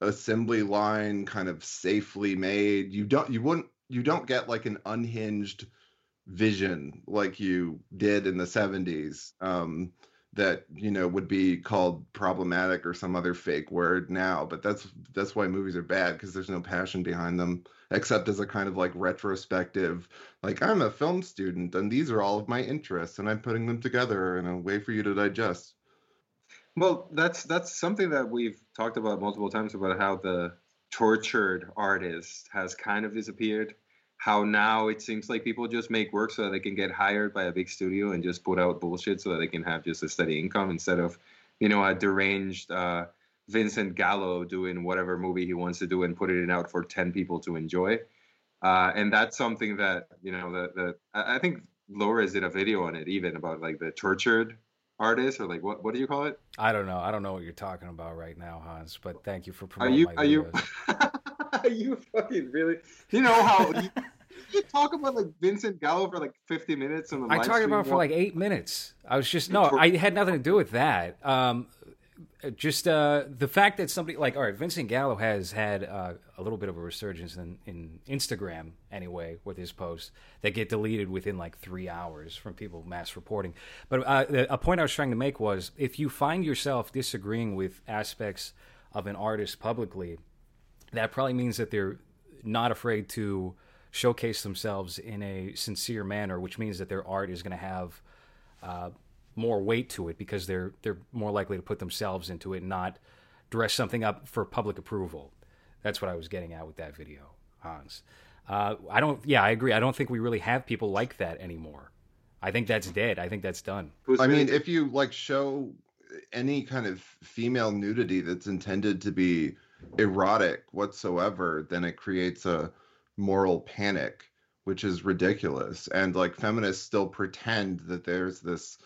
assembly line kind of safely made. You don't you wouldn't you don't get like an unhinged vision like you did in the 70s um that you know would be called problematic or some other fake word now but that's that's why movies are bad because there's no passion behind them except as a kind of like retrospective like i'm a film student and these are all of my interests and i'm putting them together in a way for you to digest. Well that's that's something that we've talked about multiple times about how the tortured artist has kind of disappeared how now it seems like people just make work so that they can get hired by a big studio and just put out bullshit so that they can have just a steady income instead of you know a deranged uh, vincent gallo doing whatever movie he wants to do and putting it out for 10 people to enjoy uh, and that's something that you know the, the I think Laura did a video on it even about like the tortured artist or like what what do you call it? I don't know. I don't know what you're talking about right now, Hans. But thank you for Are promoting you my are you [laughs] are you fucking really? You know how [laughs] you, you talk about like Vincent Gallo for like 50 minutes on the I talked about for like eight minutes. I was just no, I had nothing to do with that. Um, just uh, the fact that somebody like all right, Vincent Gallo has had uh, a little bit of a resurgence in, in Instagram anyway with his posts that get deleted within like three hours from people mass reporting. But uh, a point I was trying to make was if you find yourself disagreeing with aspects of an artist publicly, that probably means that they're not afraid to showcase themselves in a sincere manner, which means that their art is going to have uh, more weight to it because they're they're more likely to put themselves into it, and not dress something up for public approval. That's what I was getting at with that video, Hans. Uh, I don't. Yeah, I agree. I don't think we really have people like that anymore. I think that's dead. I think that's done. I mean, if you like show any kind of female nudity that's intended to be erotic whatsoever, then it creates a moral panic, which is ridiculous. And like feminists still pretend that there's this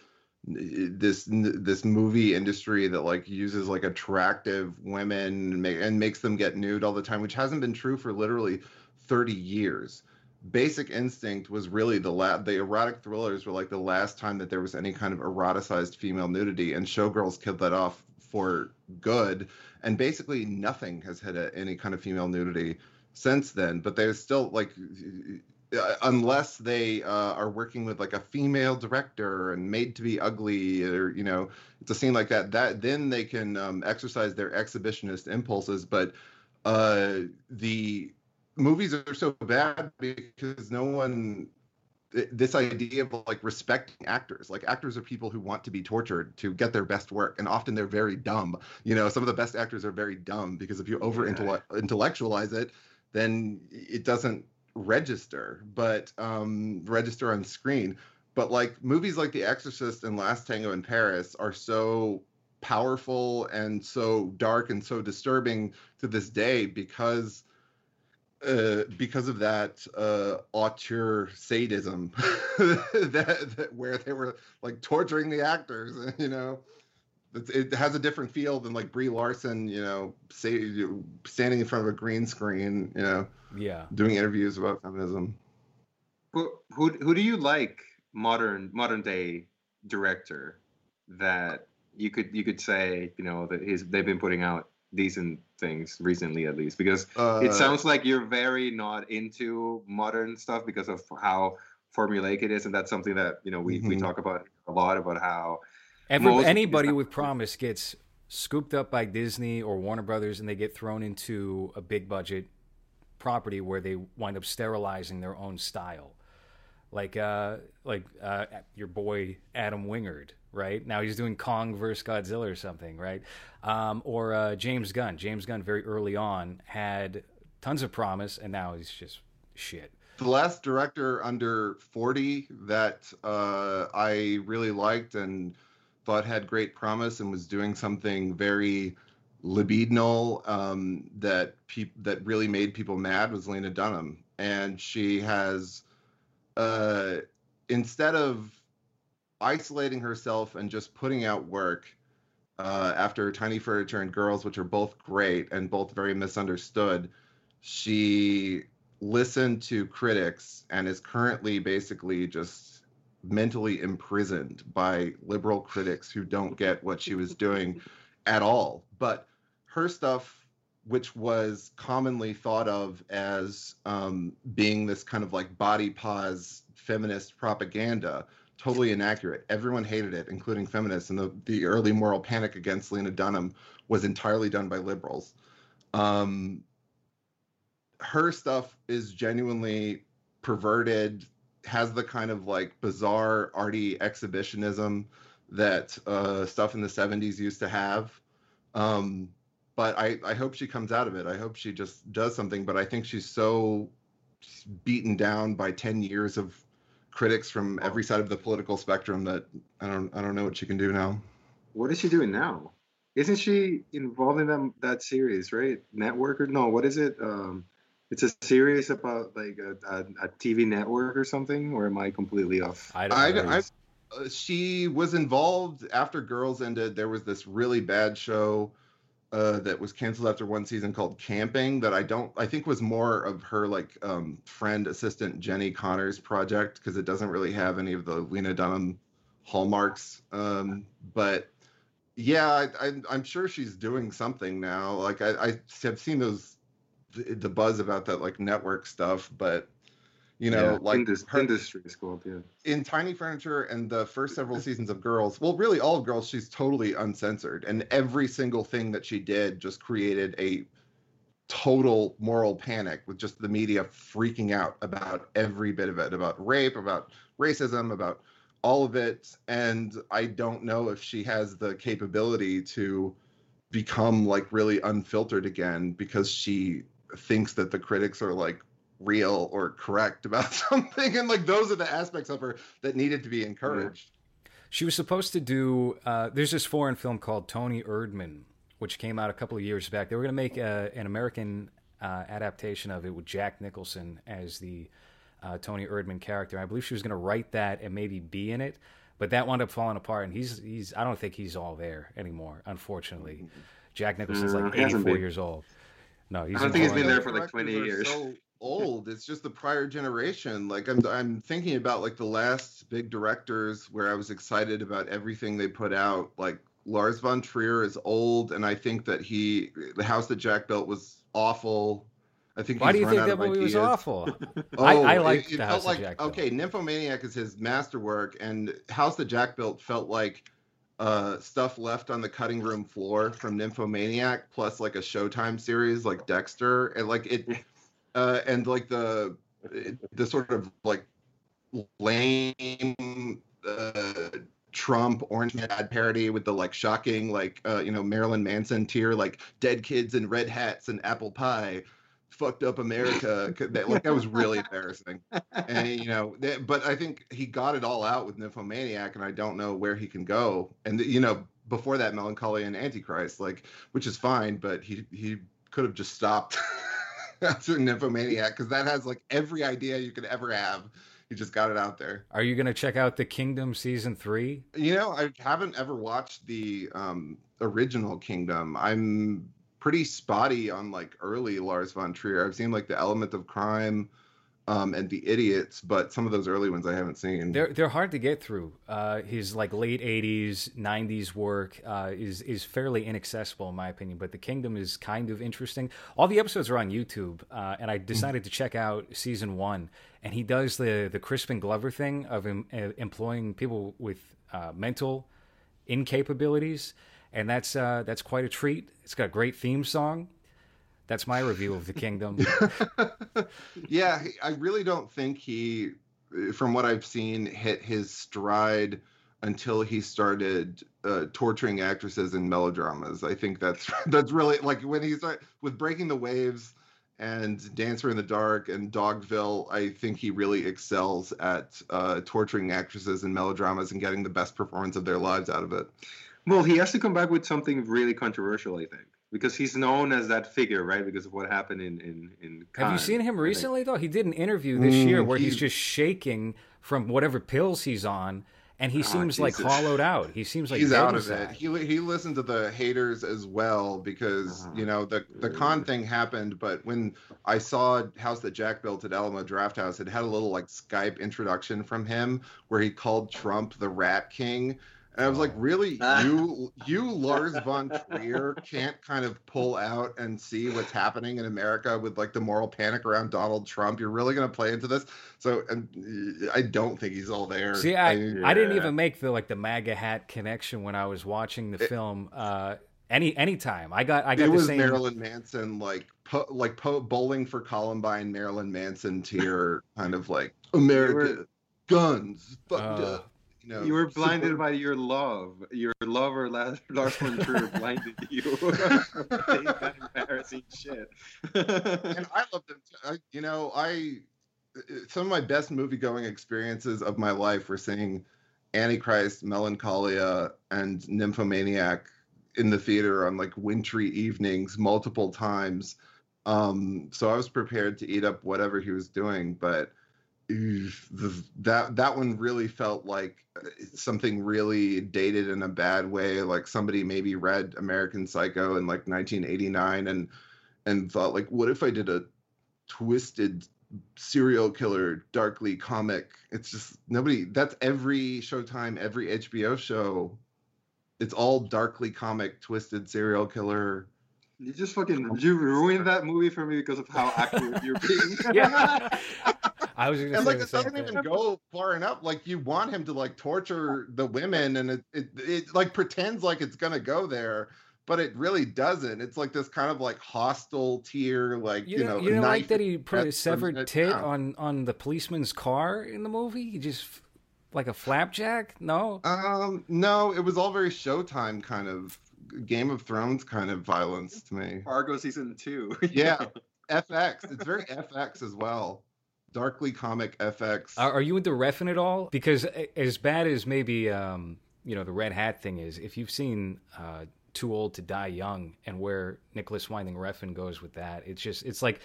this this movie industry that like uses like attractive women and, ma- and makes them get nude all the time, which hasn't been true for literally 30 years. Basic Instinct was really the la- the erotic thrillers were like the last time that there was any kind of eroticized female nudity, and Showgirls killed that off for good. And basically, nothing has had a, any kind of female nudity since then. But there's still like, uh, unless they uh, are working with like a female director and made to be ugly, or you know, it's a scene like that. That then they can um, exercise their exhibitionist impulses. But uh, the movies are so bad because no one this idea of like respecting actors like actors are people who want to be tortured to get their best work and often they're very dumb you know some of the best actors are very dumb because if you over intellectualize it then it doesn't register but um register on screen. But like movies like the exorcist and last tango in paris are so powerful and so dark and so disturbing to this day because uh, because of that uh, auteur sadism [laughs] that, that where they were like torturing the actors, [laughs] you know, it, it has a different feel than like Brie Larson, you know, say standing in front of a green screen, you know, Yeah. doing interviews about feminism. who, who who do you like modern modern day director that you could you could say you know that he's they've been putting out decent things recently at least because Uh, it sounds like you're very not into modern stuff because of how formulaic it is and that's something that you know we, we Mhm. talk about a lot about how Every, Most- anybody with promise gets scooped up by Disney or Warner Brothers, and they get thrown into a big budget property where they wind up sterilizing their own style. Like, uh, like uh, your boy Adam Wingard, right? Now he's doing Kong versus Godzilla or something, right? Um, or uh, James Gunn. James Gunn very early on had tons of promise, and now he's just shit. the last director under 40 that uh, I really liked and thought had great promise and was doing something very libidinal um, that peop- that really made people mad was Lena Dunham, and she has uh, instead of isolating herself and just putting out work uh, after Tiny Furniture and Girls, which are both great and both very misunderstood, she listened to critics and is currently basically just mentally imprisoned by liberal critics who don't get what she was doing [laughs] at all. But her stuff, which was commonly thought of as um, being this kind of like body pause feminist propaganda, totally inaccurate. Everyone hated it, including feminists. And the, the early moral panic against Lena Dunham was entirely done by liberals. Um, her stuff is genuinely perverted, has the kind of like bizarre arty exhibitionism that uh, stuff in the 70s used to have. Um, but I, I hope she comes out of it. I hope she just does something. But I think she's so beaten down by 10 years of critics from every side of the political spectrum that I don't I don't know what she can do now. what is she doing now isn't she involved in that, that series right network or no what is it um it's a series about like a, a, a tv network or something or am i completely off I don't know. I, uh, she was involved after Girls ended. There was this really bad show uh, that was canceled after one season called Camping that I don't I think was more of her like um, friend assistant Jenni Konner's project because it doesn't really have any of the Lena Dunham hallmarks. Um, but yeah, I, I, I'm sure she's doing something now. Like I, I have seen those the, the buzz about that like network stuff, but you know, Yeah, like Indus- her- industry is called, yeah. in Tiny Furniture and the first several seasons of Girls, well, really all of Girls, she's totally uncensored, and every single thing that she did just created a total moral panic with just the media freaking out about every bit of it, about rape, about racism, about all of it. And I don't know if she has the capability to become like really unfiltered again because she thinks that the critics are like real or correct about [laughs] something and like those are the aspects of her that needed to be encouraged She was supposed to do. Uh, there's this foreign film called Toni Erdmann, which came out a couple of years back. They were going to make a, an American uh, adaptation of it with Jack Nicholson as the uh, Toni Erdmann character. I believe she was going to write that and maybe be in it, but that wound up falling apart. And he's he's. I don't think he's all there anymore. Unfortunately, Jack Nicholson's Uh, like 84 years old. No, he's. I don't think he's all been there for like 20 years. so old it's just the prior generation like i'm i'm thinking about like the last big directors where i was excited about everything they put out like lars von trier is old and i think that he the house that jack built was awful i think Why do you think that of movie was awful? Oh, [laughs] I- I oh, it- liked it, The felt House that like Jack Built. okay, Nymphomaniac is his masterwork, and House that Jack built felt like uh, stuff left on the cutting room floor from Nymphomaniac, plus like a Showtime series like Dexter, and like it, uh, and like the the sort of like lame. Uh, Trump Orange Man ad parody with the like shocking like uh, you know Marilyn Manson tier like dead kids in red hats and apple pie fucked up America. [laughs] That, like that was really embarrassing. And you know, that, but I think he got it all out with Nymphomaniac, and I don't know where he can go. And you know, before that, Melancholy and Antichrist, like which is fine, but he he could have just stopped [laughs] after Nymphomaniac because that has like every idea you could ever have. He just got it out there. Are you going to check out The Kingdom season three? You know, I haven't ever watched the um, original Kingdom. I'm pretty spotty on like early Lars von Trier. I've seen like the Element of Crime um, and the Idiots, but some of those early ones I haven't seen. They're they're hard to get through. Uh, his like late '80s, '90s work uh, is is fairly inaccessible in my opinion. But The Kingdom is kind of interesting. All the episodes are on YouTube, uh, and I decided to check out season one. And he does the the Crispin Glover thing of em, uh, employing people with uh, mental incapabilities, and that's uh, that's quite a treat. It's got a great theme song. That's my review of The Kingdom. [laughs] yeah, I really don't think he, from what I've seen, hit his stride until he started uh, torturing actresses in melodramas. I think that's [laughs] that's really like when he started with Breaking the Waves and Dancer in the Dark and Dogville. I think he really excels at uh, torturing actresses in melodramas and getting the best performance of their lives out of it. Well, he has to come back with something really controversial, I think, because he's known as that figure, right? Because of what happened in in in. Have you seen him recently though? He did an interview this Mm, year where he's he- just shaking from whatever pills he's on, and he Ah, seems like hollowed out. He seems like he's out of inside. it. He he listened to the haters as well because you know the the Cannes thing happened. But when I saw House that Jack built at Alamo Drafthouse, it had a little like Skype introduction from him where he called Trump the Rat King. And I was like, really, [laughs] Ah. you you Lars von Trier can't kind of pull out and see what's happening in America with like the moral panic around Donald Trump. You're really gonna play into this? So and I don't think he's all there. See, I, I didn't even make the like the MAGA hat connection when I was watching the film. Uh, any anytime I got I got it the was same. Marilyn Manson, like po- like po- bowling for Columbine, Marilyn Manson tier, kind of like America, guns, fucked Uh, up. You You were blinded support- by your love. Your lover, Lars [laughs] Lars von Trier, blinded you. [laughs] That embarrassing shit. and I love them. Too. I, you know, I some of my best movie going experiences of my life were seeing Antichrist, Melancholia, and Nymphomaniac in the theater on like wintry evenings multiple times. Um, so I was prepared to eat up whatever he was doing, but oof, the, that that one really felt like something really dated in a bad way. Like somebody maybe read American Psycho in like 1989 and and thought like, what if I did a twisted serial killer darkly comic? It's just nobody. That's every Showtime, every HBO show. It's all darkly comic, twisted serial killer. You just fucking you ruined that movie for me because of how accurate you're [laughs] being. Yeah. I was and like the it doesn't thing. even go far enough. Like you want him to like torture the women, and it it, it like pretends like it's gonna go there, but it really doesn't. It's like this kind of like Hostel tier, like You, you, know. you don't like that he in put a breast severed tit yeah. on on the policeman's car in the movie? He just like a flapjack? No. Um, no, it was all very Showtime kind of Game of Thrones kind of violence to me. Fargo season two. [laughs] Yeah, FX. [laughs] It's very FX as well. Darkly comic FX. Are, are you into Refn at all? Because as bad as maybe um, you know the red hat thing is, if you've seen uh, Too Old to Die Young and where Nicolas Winding Refn goes with that, it's just it's like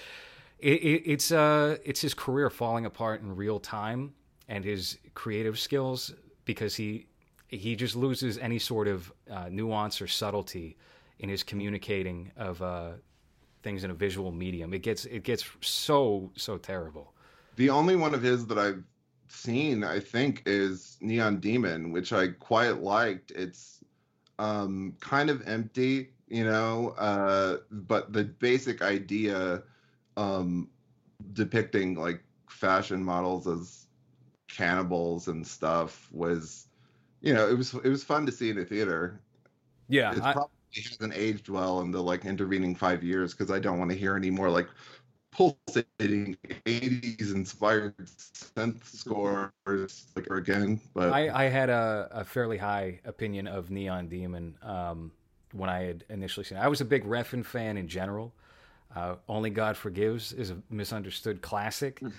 it, it, it's uh it's his career falling apart in real time and his creative skills because he he just loses any sort of uh, nuance or subtlety in his communicating of uh, things in a visual medium. It gets it gets so so terrible. The only one of his that I've seen, I think, is Neon Demon, which I quite liked. It's um, kind of empty, you know, uh, but the basic idea um, depicting like fashion models as cannibals and stuff was, you know, it was it was fun to see in a theater. Yeah, it I- probably hasn't aged well in the like intervening five years because I don't want to hear any more like pulsating 80s inspired synth scores like again. But I, I had a, a fairly high opinion of Neon Demon um, when I had initially seen it. I was a big Refn fan in general. Uh, Only God Forgives is a misunderstood classic. [laughs]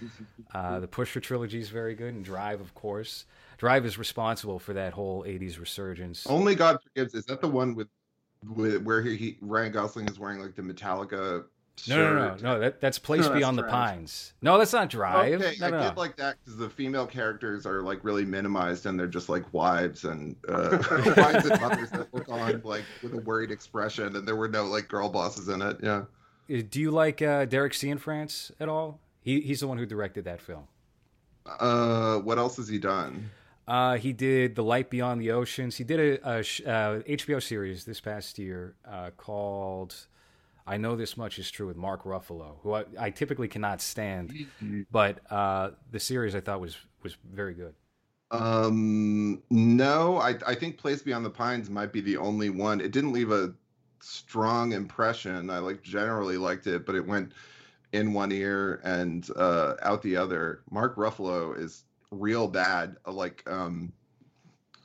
Uh, the Pusher trilogy is very good, and Drive, of course. Drive is responsible for that whole '80s resurgence. Only God Forgives is that the one with, with where he, he Ryan Gosling is wearing like the Metallica no, no, no, no, That that's Place No, that's Beyond the Pines. No, that's not Drive. Okay, no, I no, did no. like that because the female characters are like really minimized and they're just like wives and uh, [laughs] [laughs] wives and mothers that look on like with a worried expression and there were no like girl bosses in it. Yeah. Uh, Do you like uh, Derek Cianfrance at all? He he's the one who directed that film. Uh, what else has he done? Uh, he did The Light Beyond the Oceans. He did a, a sh- uh, HBO series this past year uh, called I Know This Much Is True with Mark Ruffalo, who I, I typically cannot stand, but uh, the series I thought was was very good. Um, no, I I think Place Beyond the Pines might be the only one. It didn't leave a strong impression. I like generally liked it, but it went in one ear and uh, out the other. Mark Ruffalo is real bad. Uh, Like um,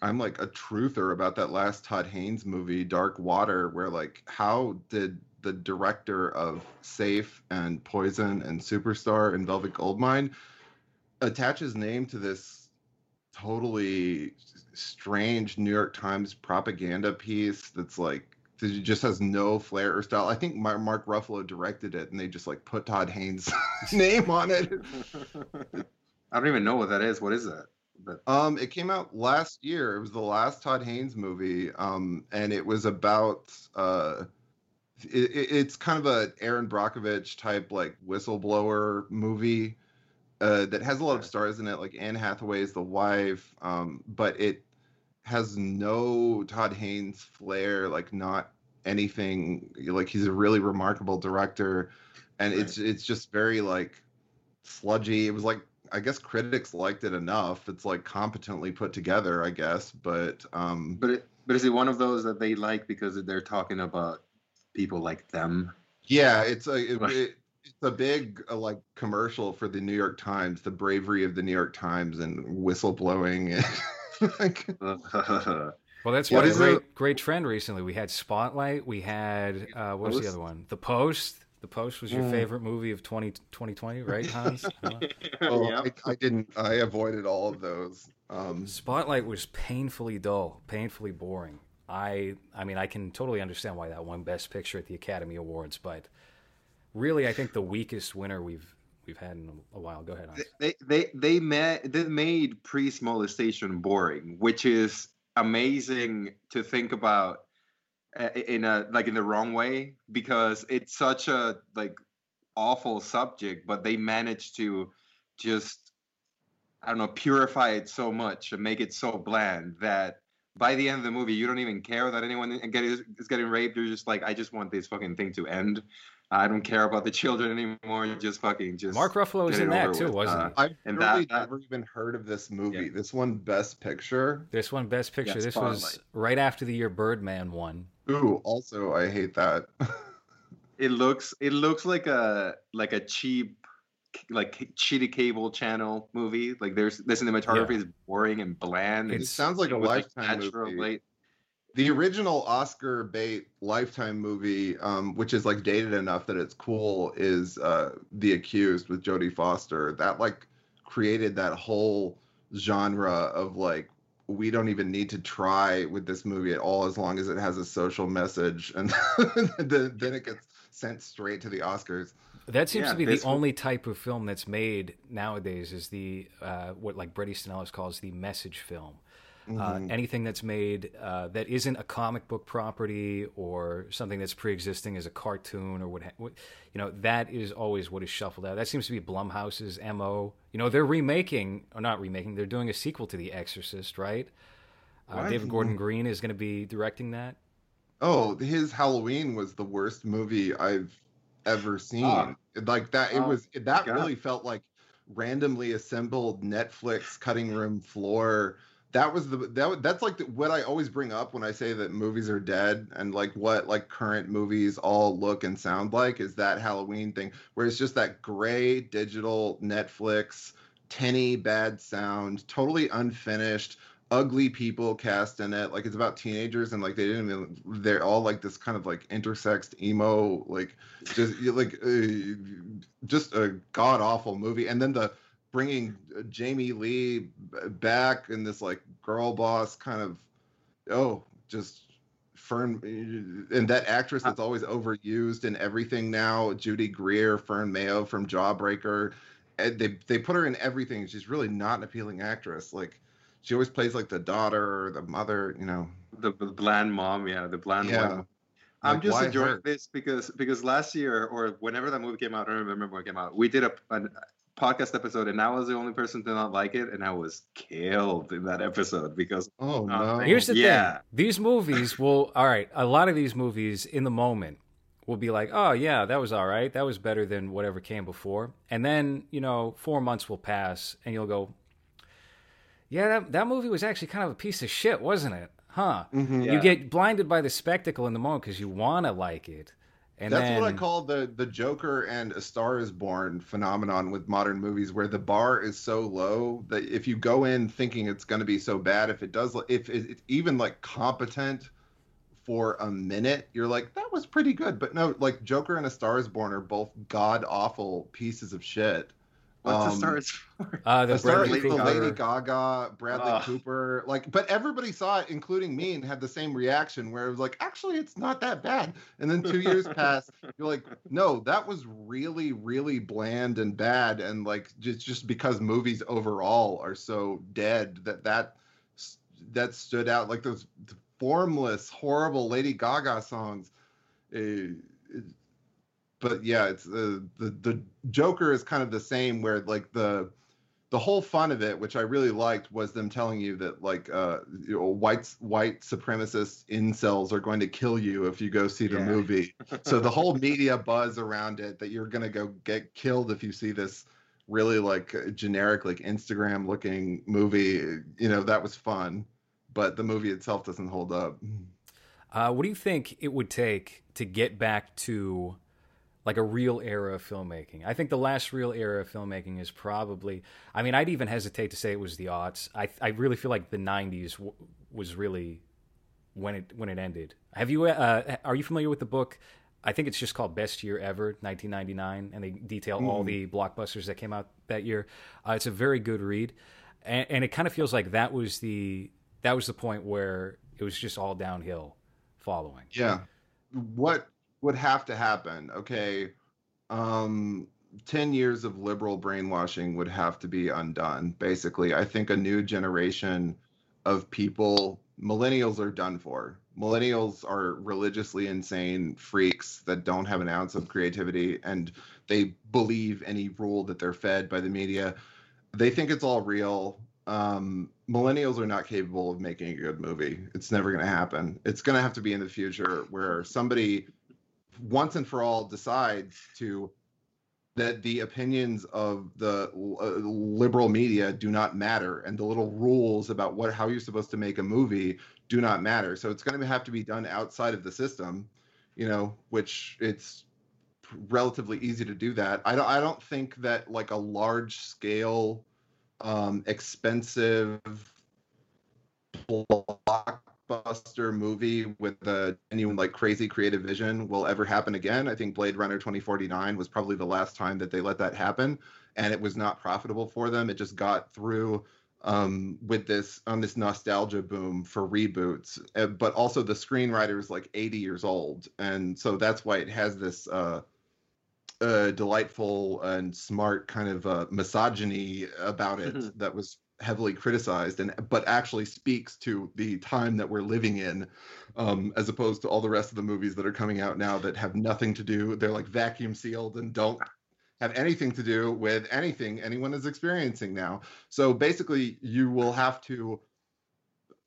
I'm like a truther about that last Todd Haynes movie, Dark Water, where like how did the director of Safe and Poison and Superstar and Velvet Goldmine attach his name to this totally strange New York Times propaganda piece that's like that just has no flair or style. I think Mark Ruffalo directed it, and they just like put Todd Haynes' [laughs] name on it. [laughs] I don't even know what that is. What is that? But Um, it came out last year. It was the last Todd Haynes movie, um, and it was about uh, it, it- it's kind of a Erin Brockovich type like whistleblower movie uh, that has a lot of stars in it. Like Anne Hathaway is the wife, um, but it has no Todd Haynes flair. Like not anything. Like he's a really remarkable director, and it's it's just very like sludgy. It was like I guess critics liked it enough. It's like competently put together, I guess. But um, but it, but is it one of those that they like because they're talking about people like them? yeah, it's a it, it- it's a big uh, like commercial for the New York Times, the bravery of the New York Times and whistleblowing. [laughs] like, [laughs] Well, that's What been a great it? great trend recently. We had Spotlight. We had uh, what was the other one? The Post. The Post was your Mm. favorite movie of 20, 2020, right, Hans? [laughs] Oh, Yep. I, I didn't. I avoided all of those. Um, Spotlight was painfully dull, painfully boring. I I mean, I can totally understand why that won Best Picture at the Academy Awards, but really, I think the weakest winner we've we've had in a, a while. Go ahead. Hans. They they they made they made priest molestation boring, which is amazing to think about in a like in the wrong way because it's such a like awful subject, but they managed to just I don't know purify it so much and make it so bland that by the end of the movie you don't even care that anyone is getting raped. You're just like I just want this fucking thing to end. I don't care about the children anymore. Just fucking just. Mark Ruffalo was in that over too, with. wasn't Uh, he? I've And really that- that- never even heard of this movie. Yeah. This one, Best Picture. This one, Best Picture. Yeah, this was right after the year Birdman won. Ooh, also I hate that. [laughs] It looks it looks like a like a cheap like cheated cable channel movie. Like there's the cinematography is boring and bland. it sounds like a lifetime natural movie. light. The original Oscar bait Lifetime movie, um, which is like dated enough that it's cool, is uh, The Accused with Jodie Foster. That like created that whole genre of like we don't even need to try with this movie at all as long as it has a social message, and [laughs] then, then it gets sent straight to the Oscars. That seems Yeah, to be the only type of film that's made nowadays. Is the uh, what like Bret Easton Ellis calls the message film. Uh, Mhm. anything that's made uh, that isn't a comic book property or something that's pre-existing as a cartoon or what, ha- what you know that is always what is shuffled out. That seems to be Blumhouse's mo. You know they're remaking or not remaking. They're doing a sequel to The Exorcist, right? Uh, David Gordon Green is going to be directing that. Oh, his Halloween was the worst movie I've ever seen. Ah. like that, it Oh, was that God. really felt like randomly assembled Netflix cutting room floor. That was the that that's like the, what I always bring up when I say that movies are dead and like what like current movies all look and sound like is that Halloween thing where it's just that gray digital Netflix tinny bad sound, totally unfinished ugly people cast in it. Like it's about teenagers and like they didn't even. They're all like this kind of like intersexed emo, like just like uh, just a god awful movie. And then the bringing uh, Jamie Lee back in this like girl boss kind of oh just. Fern and that actress that's always overused in everything now, Judy Greer, Fern Mayo from Jawbreaker, and they they put her in everything. She's really not an appealing actress. Like she always plays like the daughter or the mother, you know. The, the bland mom, yeah, the bland Yeah. one. I'm just enjoying her? this because because last year or whenever that movie came out, I don't remember when it came out. We did a, a podcast episode, and I was the only person to not like it, and I was killed in that episode because [laughs] Oh Uh, no. Here's the Yeah. thing: these movies will. All right, a lot of these movies in the moment will be like, "Oh yeah, that was all right. That was better than whatever came before." And then you know, four months will pass, and you'll go, "Yeah, that that movie was actually kind of a piece of shit, wasn't it? Huh?" Mhm. Yeah. You get blinded by the spectacle in the moment because you want to like it, and That's then what I call the the Joker and A Star Is Born phenomenon with modern movies, where the bar is so low that if you go in thinking it's going to be so bad, if it does, if it- it's even like competent for a minute, you're like that was pretty good. But no, like Joker and A Star Is Born are both god awful pieces of shit. What's the Um, stars for? uh, the The Star Bradley is the Lady Gaga, Bradley Ugh. Cooper, like, but everybody saw it, including me, and had the same reaction where it was like, actually, it's not that bad. And then two years pass, [laughs] you're like, no, that was really, really bland and bad, and like just just because movies overall are so dead that that that stood out, like those formless, horrible Lady Gaga songs. Uh, but yeah, it's uh, the the Joker is kind of the same where like the the whole fun of it, which I really liked, was them telling you that like uh, you know, white white supremacist incels are going to kill you if you go see the Yeah. movie. so the whole [laughs] media buzz around it that you're going to go get killed if you see this really like generic like Instagram looking movie, you know, that was fun, but the movie itself doesn't hold up. Uh, what do you think it would take to get back to like a real era of filmmaking? I think the last real era of filmmaking is probably. I mean, I'd even hesitate to say it was the aughts. I I really feel like the '90s w- was really when it when it ended. Have you? Uh, are you familiar with the book? I think it's just called Best Year Ever, 1999, and they detail all the blockbusters that came out that year. Uh, it's a very good read, and, and it kind of feels like that was the that was the point where it was just all downhill following. Yeah. What would have to happen? Okay. Um 10 years of liberal brainwashing would have to be undone. Basically, I think a new generation of people, millennials are done for. Millennials are religiously insane freaks that don't have an ounce of creativity and they believe any rule that they're fed by the media. They think it's all real. Um, millennials are not capable of making a good movie. It's never going to happen. It's going to have to be in the future where somebody once and for all decides to that the opinions of the uh, liberal media do not matter and the little rules about what how you're supposed to make a movie do not matter. So it's going to have to be done outside of the system you know which it's relatively easy to do that. I don't i don't think that like a large scale um expensive block blockbuster movie with a genuine like crazy creative vision will ever happen again. I think Blade Runner 2049 was probably the last time that they let that happen, and it was not profitable for them. It just got through um, with this on this nostalgia boom for reboots, uh, but also the screenwriter is like 80 years old, and so that's why it has this. Uh, uh, delightful and smart kind of uh, misogyny about it mm-hmm. that was heavily criticized and but actually speaks to the time that we're living in um, as opposed to all the rest of the movies that are coming out now that have nothing to do they're like vacuum sealed and don't have anything to do with anything anyone is experiencing now. So basically you will have to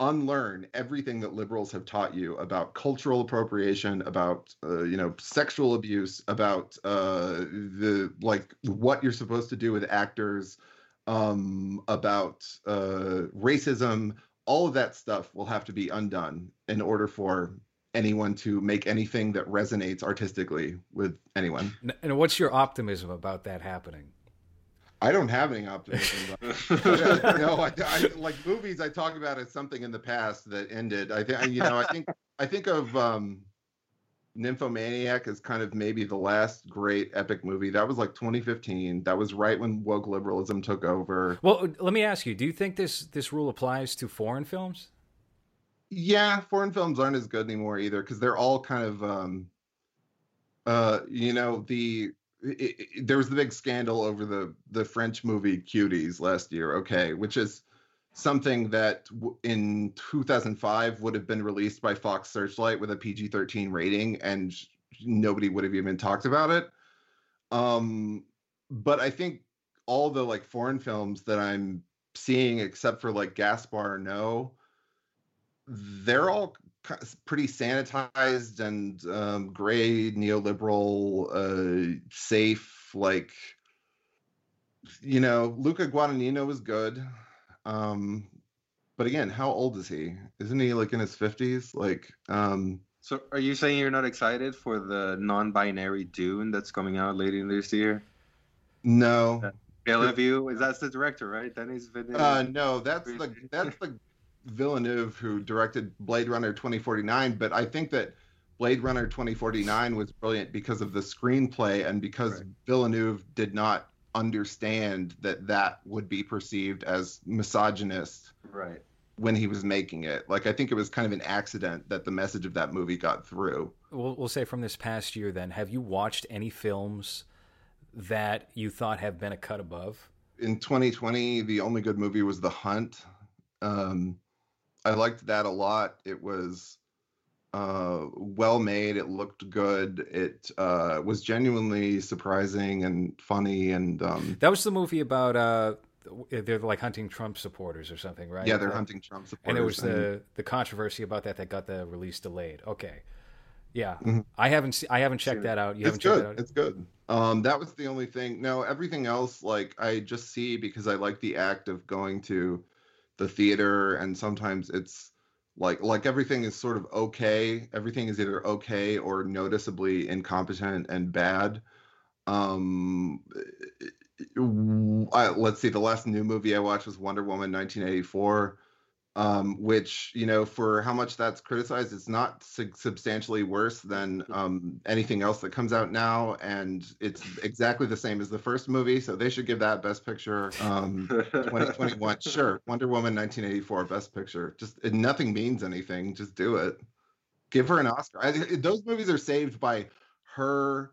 unlearn everything that liberals have taught you about cultural appropriation about uh, you know sexual abuse about uh, the like what you're supposed to do with actors um, about uh, racism, all of that stuff will have to be undone in order for anyone to make anything that resonates artistically with anyone. And what's your optimism about that happening? I don't have any optimism. About [laughs] [laughs] no, I, I, like movies. I talk about as something in the past that ended. I think you know. I think I think of um, Nymphomaniac is kind of maybe the last great epic movie. That was like 2015. That was right when woke liberalism took over. Well, let me ask you: Do you think this this rule applies to foreign films? Yeah, foreign films aren't as good anymore either because they're all kind of, um, uh, you know, the it, it, there was the big scandal over the the French movie Cuties last year. Okay, which is something that in 2005 would have been released by Fox Searchlight with a PG-13 rating, and nobody would have even talked about it. Um, but I think all the like foreign films that I'm seeing, except for like Gaspar Noé, they're all pretty sanitized and um, gray, neoliberal, uh, safe. Like, you know, Luca Guadagnino was good. Um, but again, how old is he? Isn't he like in his fifties? Like, um, so are you saying you're not excited for the non-binary Dune that's coming out later this year? No. Villeneuve is that's the director, right? Denis Villeneuve. Uh, no, that's the that's the Villeneuve who directed Blade Runner 2049. But I think that Blade Runner 2049 was brilliant because of the screenplay and because right. Villeneuve did not understand that that would be perceived as misogynist right. when he was making it. Like i think it was kind of an accident that the message of that movie got through. We'll, we'll say from this past year then have you watched any films that you thought have been a cut above? In 2020 the only good movie was the hunt. Um, i liked that a lot. It was uh, well made. It looked good. It uh, was genuinely surprising and funny. And um, that was the movie about uh, they're like hunting Trump supporters or something, right? Yeah, they're hunting Trump supporters. And it was the the controversy about that that got the release delayed. Okay. Yeah, mm-hmm. I haven't se- I haven't checked that out. You it's haven't good. That it's good. Um, that was the only thing. No, everything else, like I just see because I like the act of going to the theater, and sometimes it's like like everything is sort of okay everything is either okay or noticeably incompetent and bad. Um I, let's see the last new movie i watched was wonder woman 1984 um, which you know for how much that's criticized it's not su- substantially worse than um, anything else that comes out now and it's exactly the same as the first movie so they should give that best picture um, 2021 [laughs] sure wonder woman 1984 best picture just nothing means anything just do it give her an oscar I, those movies are saved by her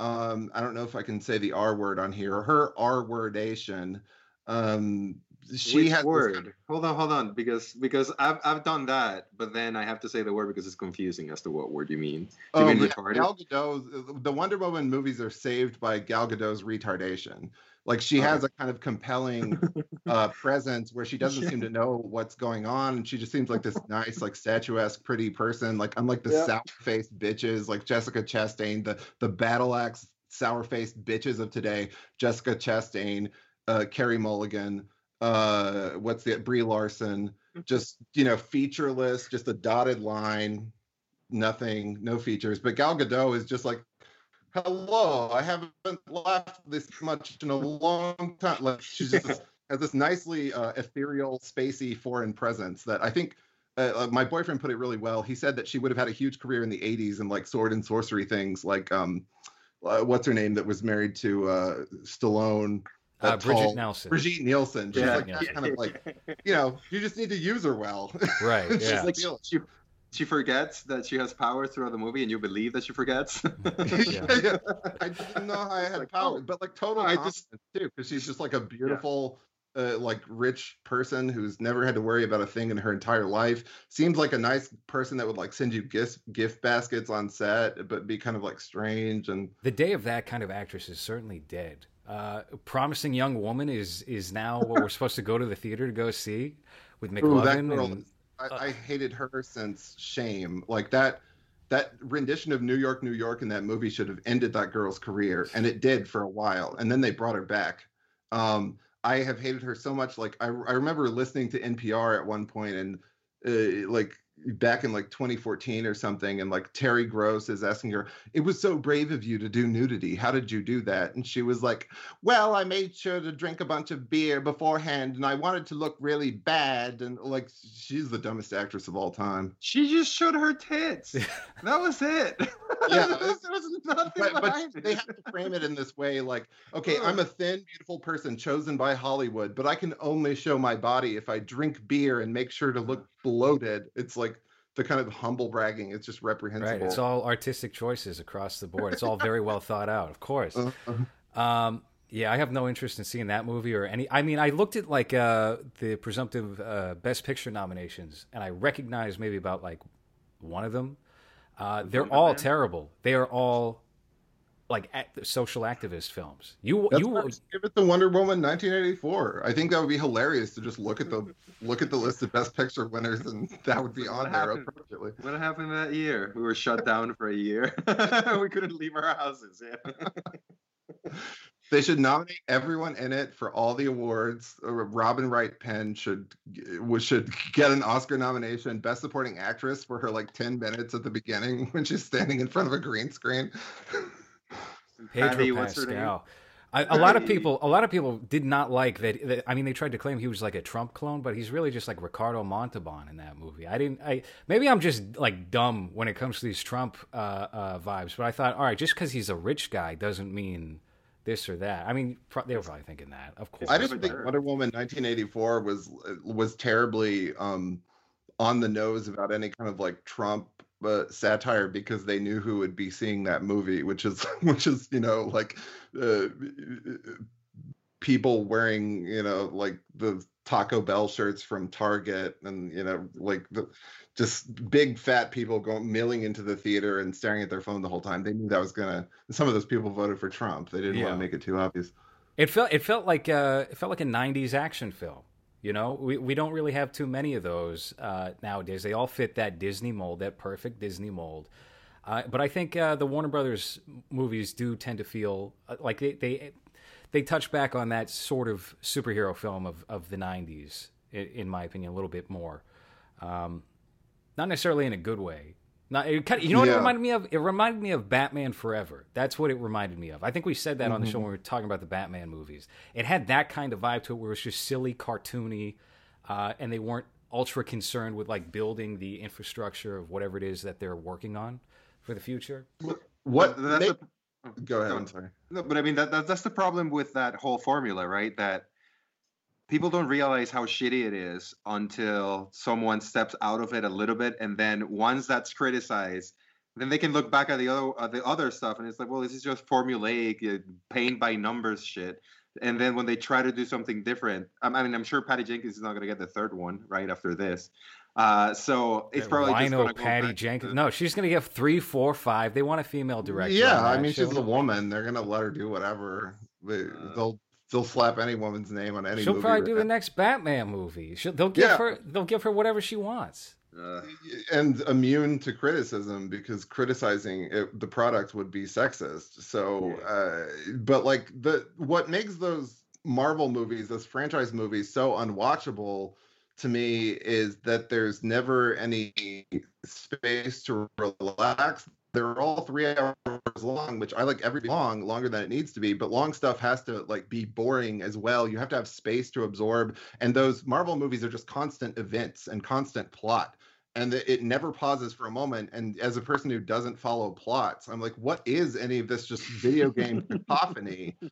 Um, I don't know if I can say the R word on here. Her R wordation. Um, she Which has word? kind of- Hold on, hold on, because because I've I've done that, but then I have to say the word because it's confusing as to what word you mean. Do you oh, mean yeah, retarded? Gal Gadot. The Wonder Woman movies are saved by Gal Gadot's retardation. Like she has a kind of compelling [laughs] uh, presence where she doesn't seem to know what's going on, and she just seems like this nice, like statuesque, pretty person. Like unlike the Yeah. sour-faced bitches like Jessica Chastain, the the battle axe sour-faced bitches of today, Jessica Chastain, uh, Carey Mulligan, uh, what's the Brie Larson, just you know featureless, just a dotted line, nothing, no features. But Gal Gadot is just like hello, I haven't laughed this much in a long time. Like she's just [laughs] has this nicely uh, ethereal, spacey foreign presence that I think. Uh, uh, my boyfriend put it really well. He said that she would have had a huge career in the '80s and like sword and sorcery things, like um, uh, what's her name that was married to uh, Stallone. Uh, that Bridget tall- Nelson. Brigitte Nielsen. She's Yeah. like that kind of like, you know, you just need to use her well. [laughs] Right. She's Yeah. like, She, she she forgets that she has power throughout the movie, and you believe that she forgets. [laughs] Yeah. [laughs] yeah. I didn't know how I had Like, power, oh, but like total I confidence just- too, because she's just like a beautiful, uh, like rich person who's never had to worry about a thing in her entire life. Seems like a nice person that would like send you gift gift baskets on set, but be kind of like strange and The day of that kind of actress is certainly dead. Uh, Promising Young Woman is is now what we're supposed to go to the theater to go see with Ooh, McLovin. girl. and, I, uh, I hated her since Shame. Like that. That rendition of New York, New York in that movie should have ended that girl's career, and it did for a while. And then they brought her back. Um, I have hated her so much. Like I, I remember listening to NPR at one point, and uh, like back in like 2014 or something, and like Terry Gross is asking her, "It was so brave of you to do nudity. How did you do that?" And she was like, "Well, I made sure to drink a bunch of beer beforehand, and I wanted to look really bad." And like, she's the dumbest actress of all time. she just showed her tits. [laughs] That was it. Yeah, [laughs] there, was, there was nothing But, but they have to frame it in this way, like, okay, I'm a thin, beautiful person chosen by Hollywood, but I can only show my body if I drink beer and make sure to look bloated. It's like the kind of humble bragging. It's just reprehensible. right. It's all artistic choices across the board. It's all very well thought out, of course. Uh, uh, Um, yeah, I have no interest in seeing that movie or any. I mean, I looked at like uh, the presumptive uh, Best Picture nominations, and I recognized maybe about like one of them. Uh, they're all terrible. They are all like act- social activist films. You That's you why I just give it the Wonder Woman 1984. I think that would be hilarious to just look at the [laughs] look at the list of Best Picture winners, and that would be What on there happened? appropriately. What happened that year? We were shut down for a year. [laughs] we couldn't leave our houses. Yeah. [laughs] They should nominate everyone in it for all the awards. Uh, Robin Wright Penn should was should get an Oscar nomination, Best Supporting Actress for her like 10 minutes at the beginning when she's standing in front of a green screen. Pedro Patty, what's her name? Pascal. I, a lot of people, a lot of people did not like that, that. I mean, they tried to claim he was like a Trump clone, but he's really just like Ricardo Montalban in that movie. I didn't. I maybe I'm just like dumb when it comes to these Trump uh, uh, vibes. But I thought, all right, just because he's a rich guy doesn't mean this or that. I mean, pro- they were probably thinking that, of course. I didn't think sure. Wonder Woman 1984 was was terribly um, on the nose about any kind of like Trump uh, satire because they knew who would be seeing that movie, which is [laughs] which is you know like uh, people wearing you know like the Taco Bell shirts from Target and you know like the just big fat people going milling into the theater and staring at their phone the whole time. They knew that was gonna. Some of those people voted for Trump. They didn't want Yeah. to make it too obvious. It felt it felt like uh, it felt like a '90s action film. You know, we we don't really have too many of those uh, nowadays. They all fit that Disney mold, that perfect Disney mold. Uh, but I think uh, the Warner Brothers movies do tend to feel uh, like they they they touch back on that sort of superhero film of of the '90s, in, in my opinion, a little bit more. Um, not necessarily in a good way. Not, it kind of, you know what it reminded me of? It reminded me of Batman Forever. That's what it reminded me of. I think we said that on the show Mm-hmm. when we were talking about the Batman movies. It had that kind of vibe to it where it was just silly, cartoony, uh, and they weren't ultra concerned with like building the infrastructure of whatever it is that they're working on for the future. What? But that's make- the- Go ahead. no. I'm sorry. No, but I mean that, that that's the problem with that whole formula, right? That people don't realize how shitty it is until someone steps out of it a little bit, and then once that's criticized, then they can look back at the other uh, the other stuff and it's like well this is just formulaic uh, paint by numbers shit and then when they try to do something different i mean i'm sure patty jenkins is not going to get the third one right after this uh, so it's probably just Wino go Patty Jenkins. to- No, she's going to get three, four, five. They want a female director. Yeah, I mean show. she's a woman. They're gonna let her do whatever. They, Uh, they'll slap any woman's name on any. She'll probably right do now. the next Batman movie. She'll, they'll give Yeah. her. They'll give her whatever she wants. uh, and immune to criticism because criticizing it, the product would be sexist. So, uh, but like the what makes those Marvel movies, those franchise movies, so unwatchable to me is that there's never any space to relax. They're all three hours long, which I like every long, longer than it needs to be. But long stuff has to like be boring as well. You have to have space to absorb. And those Marvel movies are just constant events and constant plot and it never pauses for a moment. And as a person who doesn't follow plots, I'm like, what is any of this just video game cacophony? [laughs]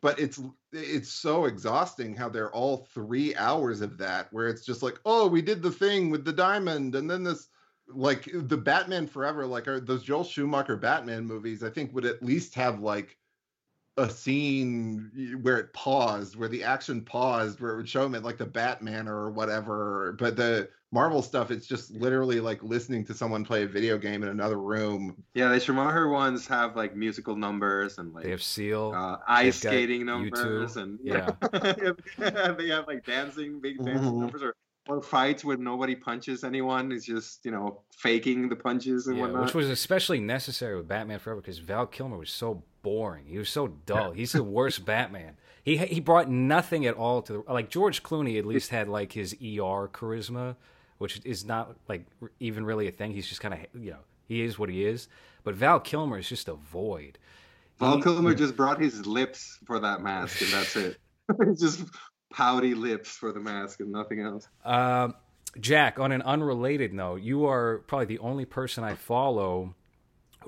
But- it's it's so exhausting how they're all three hours of that, where it's just like, oh, we did the thing with the diamond, and then this. Like the Batman Forever, like are those Joel Schumacher Batman movies, I think would at least have like a scene where it paused, where the action paused, where it would show him at like the Batman or whatever. But the Marvel stuff, it's just literally like listening to someone play a video game in another room. yeah the Schumacher ones have like musical numbers and like They have Seal. uh, ice got skating U2, numbers and yeah. [laughs] they have like dancing big dancing Mhm. numbers or or fights where nobody punches anyone it's just you know faking the punches and yeah, whatnot which was especially necessary with Batman Forever because Val Kilmer was so boring. He was so dull. He's the [laughs] worst Batman. He he brought nothing at all to the like George Clooney at least had like his ER charisma, which is not like even really a thing. He's just kind of you know he is what he is. But Val Kilmer is just a void. Val He- Kilmer [laughs] just brought his lips for that mask and that's it [laughs] it's just pouty lips for the mask and nothing else Um, Jack, on an unrelated note, you are probably the only person I follow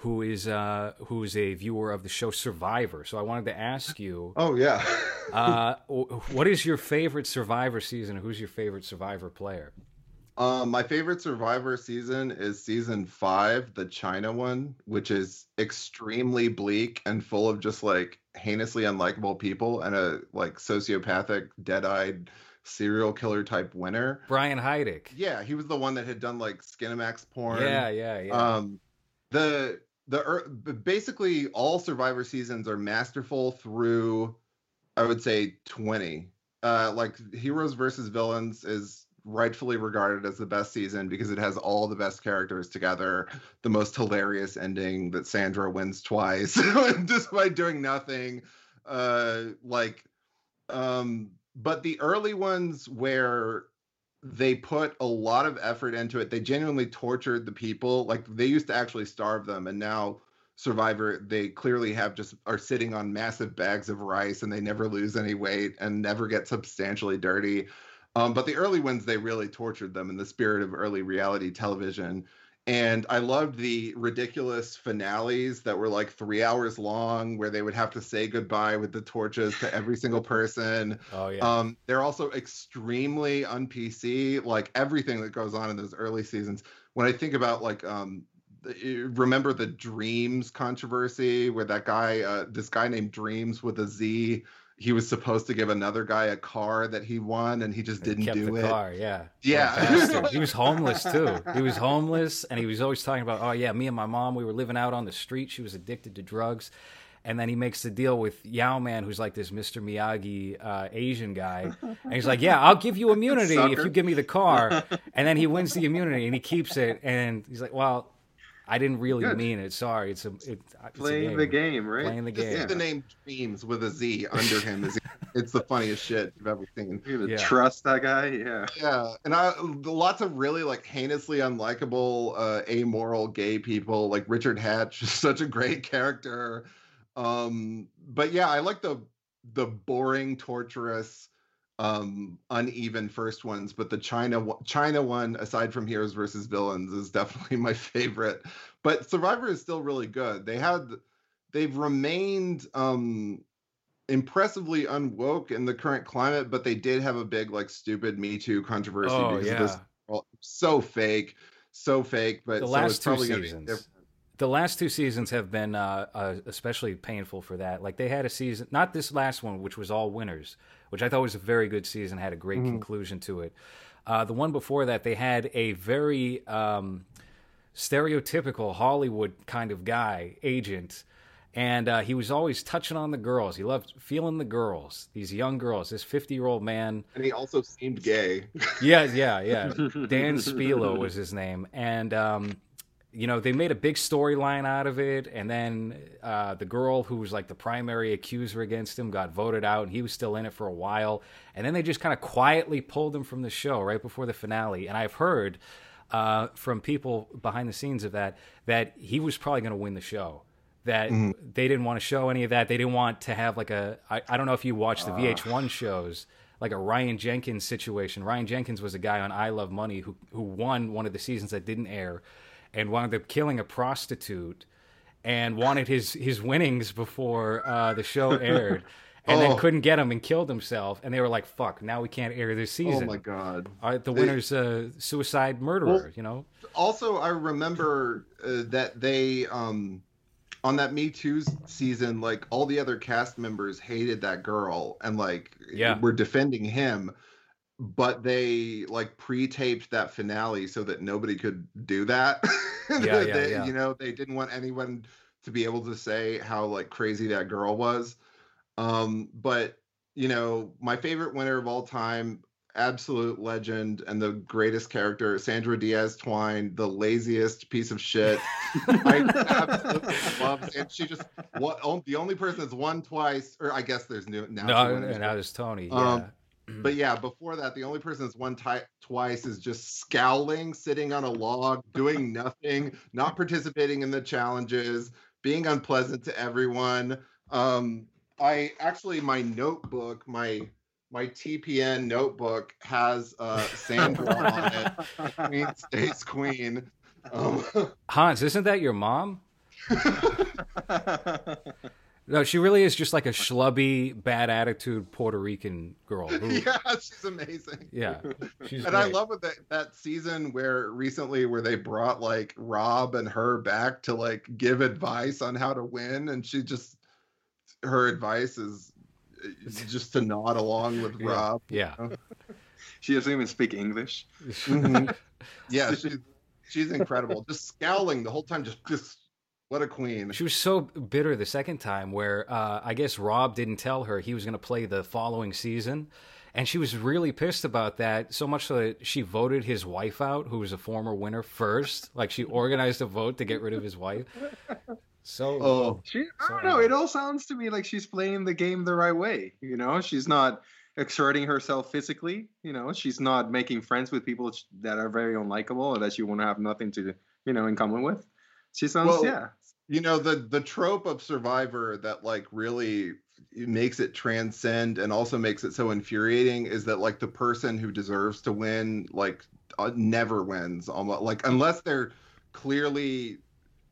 who is uh, who is a viewer of the show Survivor. So I wanted to ask you, Oh yeah. uh, what is your favorite Survivor season? Who's your favorite Survivor player? Um, my favorite Survivor season is season five, the China one, which is extremely bleak and full of just like heinously unlikable people and a like sociopathic, dead-eyed serial killer type winner. Brian Heidik. Yeah, he was the one that had done like Skinamax porn. Yeah, yeah, yeah. Um, the the er, basically all Survivor seasons are masterful through, I would say twenty. Uh, like Heroes versus Villains is rightfully regarded as the best season because it has all the best characters together. The most hilarious ending that Sandra wins twice [laughs] by doing nothing. Uh, like, um, but the early ones where they put a lot of effort into it. They genuinely tortured the people. Like they used to actually starve them, and now Survivor, they clearly have just are sitting on massive bags of rice, and they never lose any weight and never get substantially dirty. Um, but the early ones, they really tortured them in the spirit of early reality television. And I loved the ridiculous finales that were like three hours long, where they would have to say goodbye with the torches to every [laughs] single person. oh yeah. Um, they're also extremely un PC, like everything that goes on in those early seasons. When I think about like um remember the Dreams controversy where that guy uh this guy named Dreams with a Z he was supposed to give another guy a car that he won and he just He didn't kept do the it. car, yeah. Yeah. What a bastard. [laughs] he was homeless too. He was homeless, and he was always talking about, oh yeah, me and my mom, we were living out on the street. She was addicted to drugs, and then he makes the deal with Yau-Man, who's like this Mr. Miyagi uh, Asian guy, and he's like, yeah, I'll give you immunity if you give me the car, and then he wins the immunity and he keeps it, and he's like, well, I didn't really Good. mean it. Sorry, it's a it, it's a playing the game right Playing the Just game. see the name Dreams with a Z under him is [laughs] it's the funniest shit you've ever seen. You're Yeah. trust that guy yeah Yeah, and I lots of really like heinously unlikable, uh, amoral gay people. Like Richard Hatch is [laughs] such a great character. Um, but yeah, I like the the boring, torturous, um, uneven first ones. But the China one- China one, aside from Heroes versus Villains, is definitely [laughs] my favorite. But Survivor is still really good. They had they've remained um impressively unwoke in the current climate, but they did have a big like stupid Me Too controversy Oh because yeah. of this well, so fake, so fake. But the last it's two seasons. the last two seasons have been uh, uh, especially painful for that. Like they had a season, not this last one, which was all winners, which I thought was a very good season, had a great conclusion to it. Uh, the one before that, they had a very um, stereotypical Hollywood kind of guy, agent, and uh, he was always touching on the girls. He loved feeling the girls, these young girls. This fifty-year-old man And he also seemed gay. yeah, yeah, yeah. [laughs] Dan Spilo was his name, and um, you know they made a big storyline out of it. And then uh, the girl who was like the primary accuser against him got voted out, and he was still in it for a while. And then they just kind of quietly pulled him from the show right before the finale. And I've heard uh, from people behind the scenes of that that he was probably going to win the show. That they didn't want to show any of that. They didn't want to have like a. I, I don't know if you watch the VH1 shows like a Ryan Jenkins situation. Ryan Jenkins was a guy on I Love Money who who won one of the seasons that didn't air, and wound up killing a prostitute, and wanted his his winnings before uh, the show [laughs] aired, and then Oh. couldn't get him and killed himself. And they were like, "Fuck! Now we can't air this season." oh my god. Uh, the winner's a suicide murderer. Well- you know. also i remember uh, that they um on that me too season like all the other cast members hated that girl and like Yeah. were defending him but they like pre-taped that finale so that nobody could do that [laughs] Yeah, yeah, They- yeah. you know they didn't want anyone to be able to say how like crazy that girl was um but you know my favorite winner of all time absolute legend and the greatest character, Sandra Diaz Twine, the laziest piece of shit. [laughs] I absolutely love, and she just what the only person that's won twice, or I guess there's new now. No, now there's Tony. Um, yeah. But yeah, before that, the only person that's won ti- twice is just scowling, sitting on a log, doing [laughs] nothing, not participating in the challenges, being unpleasant to everyone. Um, I actually, my notebook, my my TPN notebook has uh, Sandra on it. Queen stays queen. Um, [laughs] Hans, isn't that your mom? [laughs] No, she really is just like a schlubby, bad attitude Puerto Rican girl. Who, [laughs] yeah, she's amazing. yeah, [laughs] she's and I love that that season where recently where they brought like Rob and her back to like give advice on how to win, and she just her advice is uh, just to nod along with [laughs] Yeah. Rob. Yeah, she doesn't even speak English. Mhm. Yeah, she's she's incredible. Just scowling the whole time, just just what a queen. she was so bitter the second time where uh, I guess Rob didn't tell her he was going to play the following season. And she was really pissed about that, so much so that she voted his wife out, who was a former winner, first. Like she organized a vote to get rid of his wife. So Oh, She, I don't So- know. It all sounds to me like she's playing the game the right way. You know, she's not exerting herself physically. You know, she's not making friends with people that are very unlikable or that you want to have nothing to, you know, in common with. She sounds, Well, yeah. you know the the trope of survivor that like really makes it transcend and also makes it so infuriating is that like the person who deserves to win like uh, never wins almost like unless they're clearly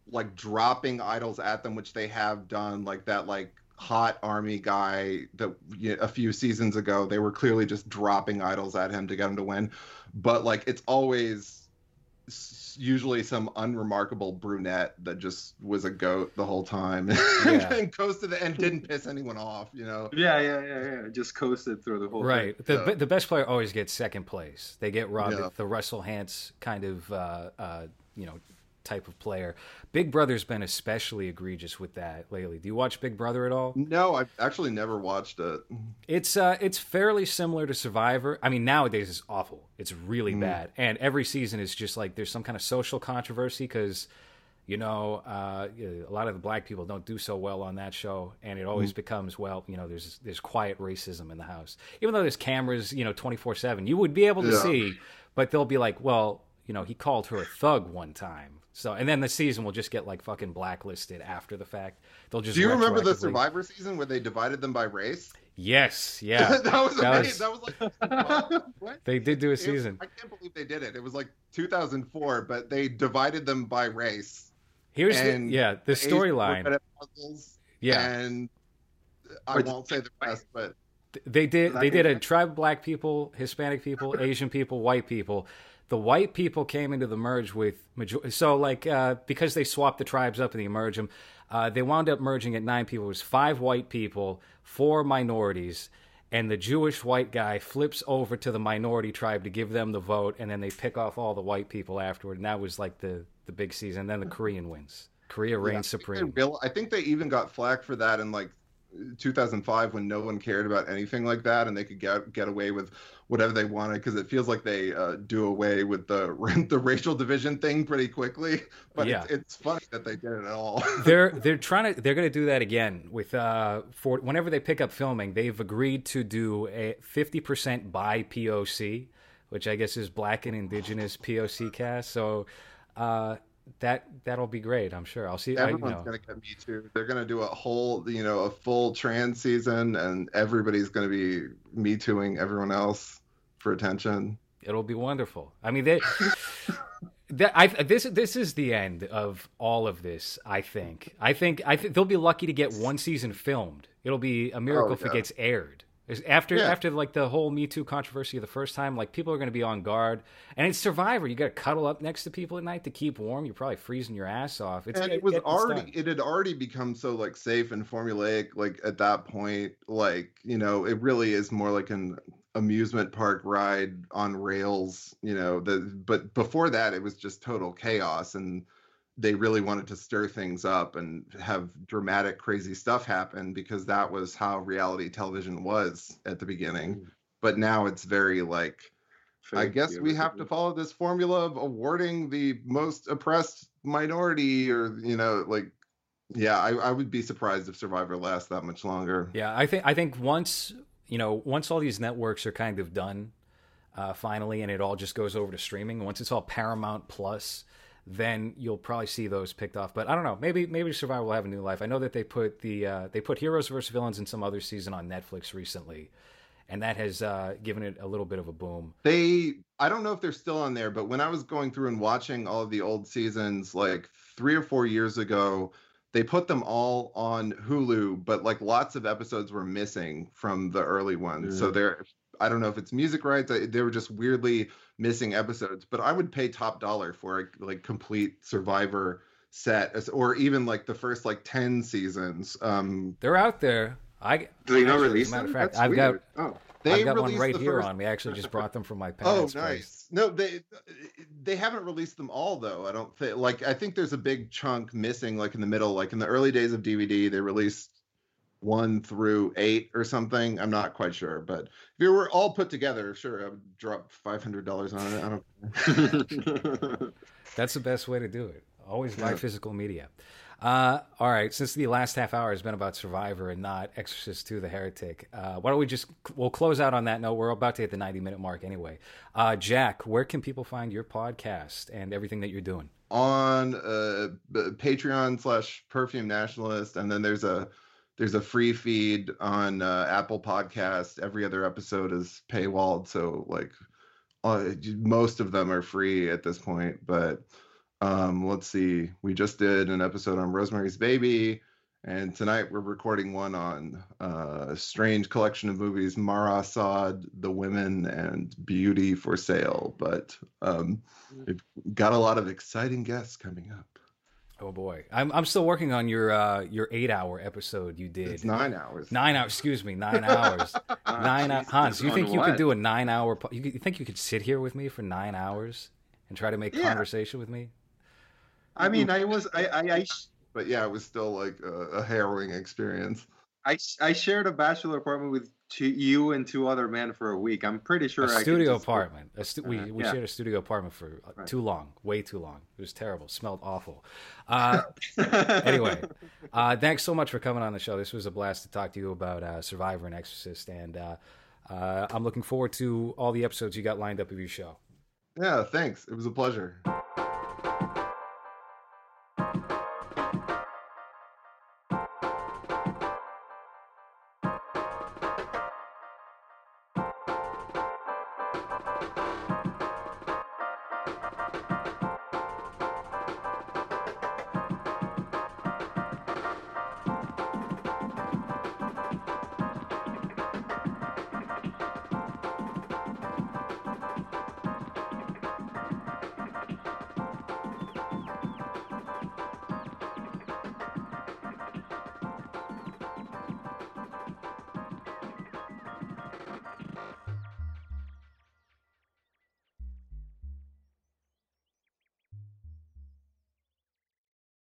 like dropping idols at them which they have done like that like hot army guy that you know, a few seasons ago they were clearly just dropping idols at him to get him to win but like it's always s- usually some unremarkable brunette that just was a goat the whole time [laughs] Yeah. and coasted the and didn't piss anyone off you know Yeah, yeah, yeah, yeah. Just coasted through the whole Right. thing. The Yeah. the best player always gets second place. They get robbed. Yeah. The Russell Hantz kind of uh, uh, you know type of player. Big Brother's been especially egregious with that lately. Do you watch Big Brother at all? no i've actually never watched it It's uh it's fairly similar to Survivor. I mean nowadays it's awful. It's really bad. And every season is just like there's some kind of social controversy cuz you know, uh, a lot of the black people don't do so well on that show, and it always becomes well, you know, there's there's quiet racism in the house, even though there's cameras, you know, twenty four seven. You would be able to Yeah. see, but they'll be like, well, you know, he called her a thug one time, so and then the season will just get like fucking blacklisted after the fact. They'll just do you remember the survivor season where they divided them by race Yes, yeah, [laughs] that was That amazing was- that was like what they did do a It- season. I can't believe they did it. It was like 2004, but they divided them by race. Here's the yeah the Asians storyline. good at puzzles, Yeah, and I Which- won't say the rest, but they did they did a tribe of black people hispanic people asian people white people the white people came into the merge with major- so like uh, because they swapped the tribes up in the emergem, uh, they wound up merging at nine people. It was five white people, four minorities, and the Jewish white guy flips over to the minority tribe to give them the vote, and then they pick off all the white people afterward. And that was like the the big season. And then the Korean wins. Korea reigns Yeah, supreme. they real- I think they even got flack for that in like 2005 when no one cared about anything like that and they could get get away with whatever they wanted because it feels like they uh, do away with the [laughs] the racial division thing pretty quickly. [laughs] But Yeah. it's, it's funny that they did it at all. [laughs] they're they're trying to they're going to do that again with uh for whenever they pick up filming they've agreed to do a 50% by POC which I guess is black and indigenous POC cast so uh that that'll be great I'm sure. I'll see I, you Everyone's know, gonna get me too. They're gonna do a whole, you know, a full trans season, and everybody's gonna be me tooing everyone else for attention. it'll be wonderful. I mean they [laughs] that I this this is the end of all of this I think. I think I think they'll be lucky to get one season filmed. It'll be a miracle oh, if it gets aired after Yeah. after like the whole Me Too controversy the first time like people are going to be on guard and it's Survivor you got to cuddle up next to people at night to keep warm you're probably freezing your ass off it's and get- it was already done. it had already become so like safe and formulaic like at that point like you know it really is more like an amusement park ride on rails you know the but before that it was just total chaos and they really wanted to stir things up and have dramatic crazy stuff happen because that was how reality television was at the beginning but now it's very like I guess we have to follow this formula of awarding the most oppressed minority, or you know, like, yeah, I, I would be surprised if Survivor lasts that much longer. Yeah, I think I think once you know once all these networks are kind of done, uh, finally, and it all just goes over to streaming. Once it's all Paramount Plus, then you'll probably see those picked off. But I don't know. Maybe maybe Survivor will have a new life. I know that they put the uh, they put Heroes vs Villains in some other season on Netflix recently, and that has uh, given it a little bit of a boom. They, I don't know if they're still on there, but when I was going through and watching all of the old seasons, like three or four years ago, they put them all on Hulu, but like lots of episodes were missing from the early ones. So Mm. they're, I don't know if it's music rights. They were just weirdly missing episodes, but I would pay top dollar for a like complete Survivor set, as- or even like the first like ten seasons. Um, They're out there. I Do they not release As a matter of fact, That's I've got. Oh. they I've got one right here first- on me. I actually just brought them from my [laughs] Oh, parents' place. nice. No, they they haven't released them all though. I don't think. Like, I think there's a big chunk missing, like in the middle. Like in the early days of DVD, they released one through eight or something. I'm not quite sure, but if it were all put together, sure, I would drop five hundred dollars on it. I don't. [laughs] That's the best way to do it. Always buy Yeah. physical media. Uh, all right, since the last half hour has been about Survivor and not Exorcist 2 The Heretic, uh, why don't we just, we'll close out on that note. We're about to hit the 90 minute mark anyway. Uh, Jack, where can people find your podcast and everything that you're doing? on uh patreon slash perfume nationalist and then there's a there's a free feed on uh, apple podcast every other episode is paywalled so like uh, most of them are free at this point but um let's see. We just did an episode on rosemary's baby and tonight we're recording one on uh, a strange collection of movies Marat/Sade, the women and beauty for sale but um we've got a lot of exciting guests coming up Oh boy, I'm, I'm still working on your, uh, your eight hour episode you did. it's nine hours Nine hours, excuse me, nine [laughs] hours. nine hours. Hans, you think you what? could do a nine hour, po- you, you think you could sit here with me for nine hours and try to make Yeah. conversation with me? I mean, I was I I I, but yeah it was still like a, a harrowing experience I, I shared a bachelor apartment with two, you and two other men for a week. I'm pretty sure a I could studio just- apartment. A stu- we Uh, we yeah. shared a studio apartment for uh, Right. too long, way too long. It was terrible. Smelled awful. [laughs] Uh, anyway, uh, thanks so much for coming on the show. This was a blast to talk to you about uh, Survivor and Exorcist, and uh, uh, I'm looking forward to all the episodes you got lined up of your show. yeah thanks it was a pleasure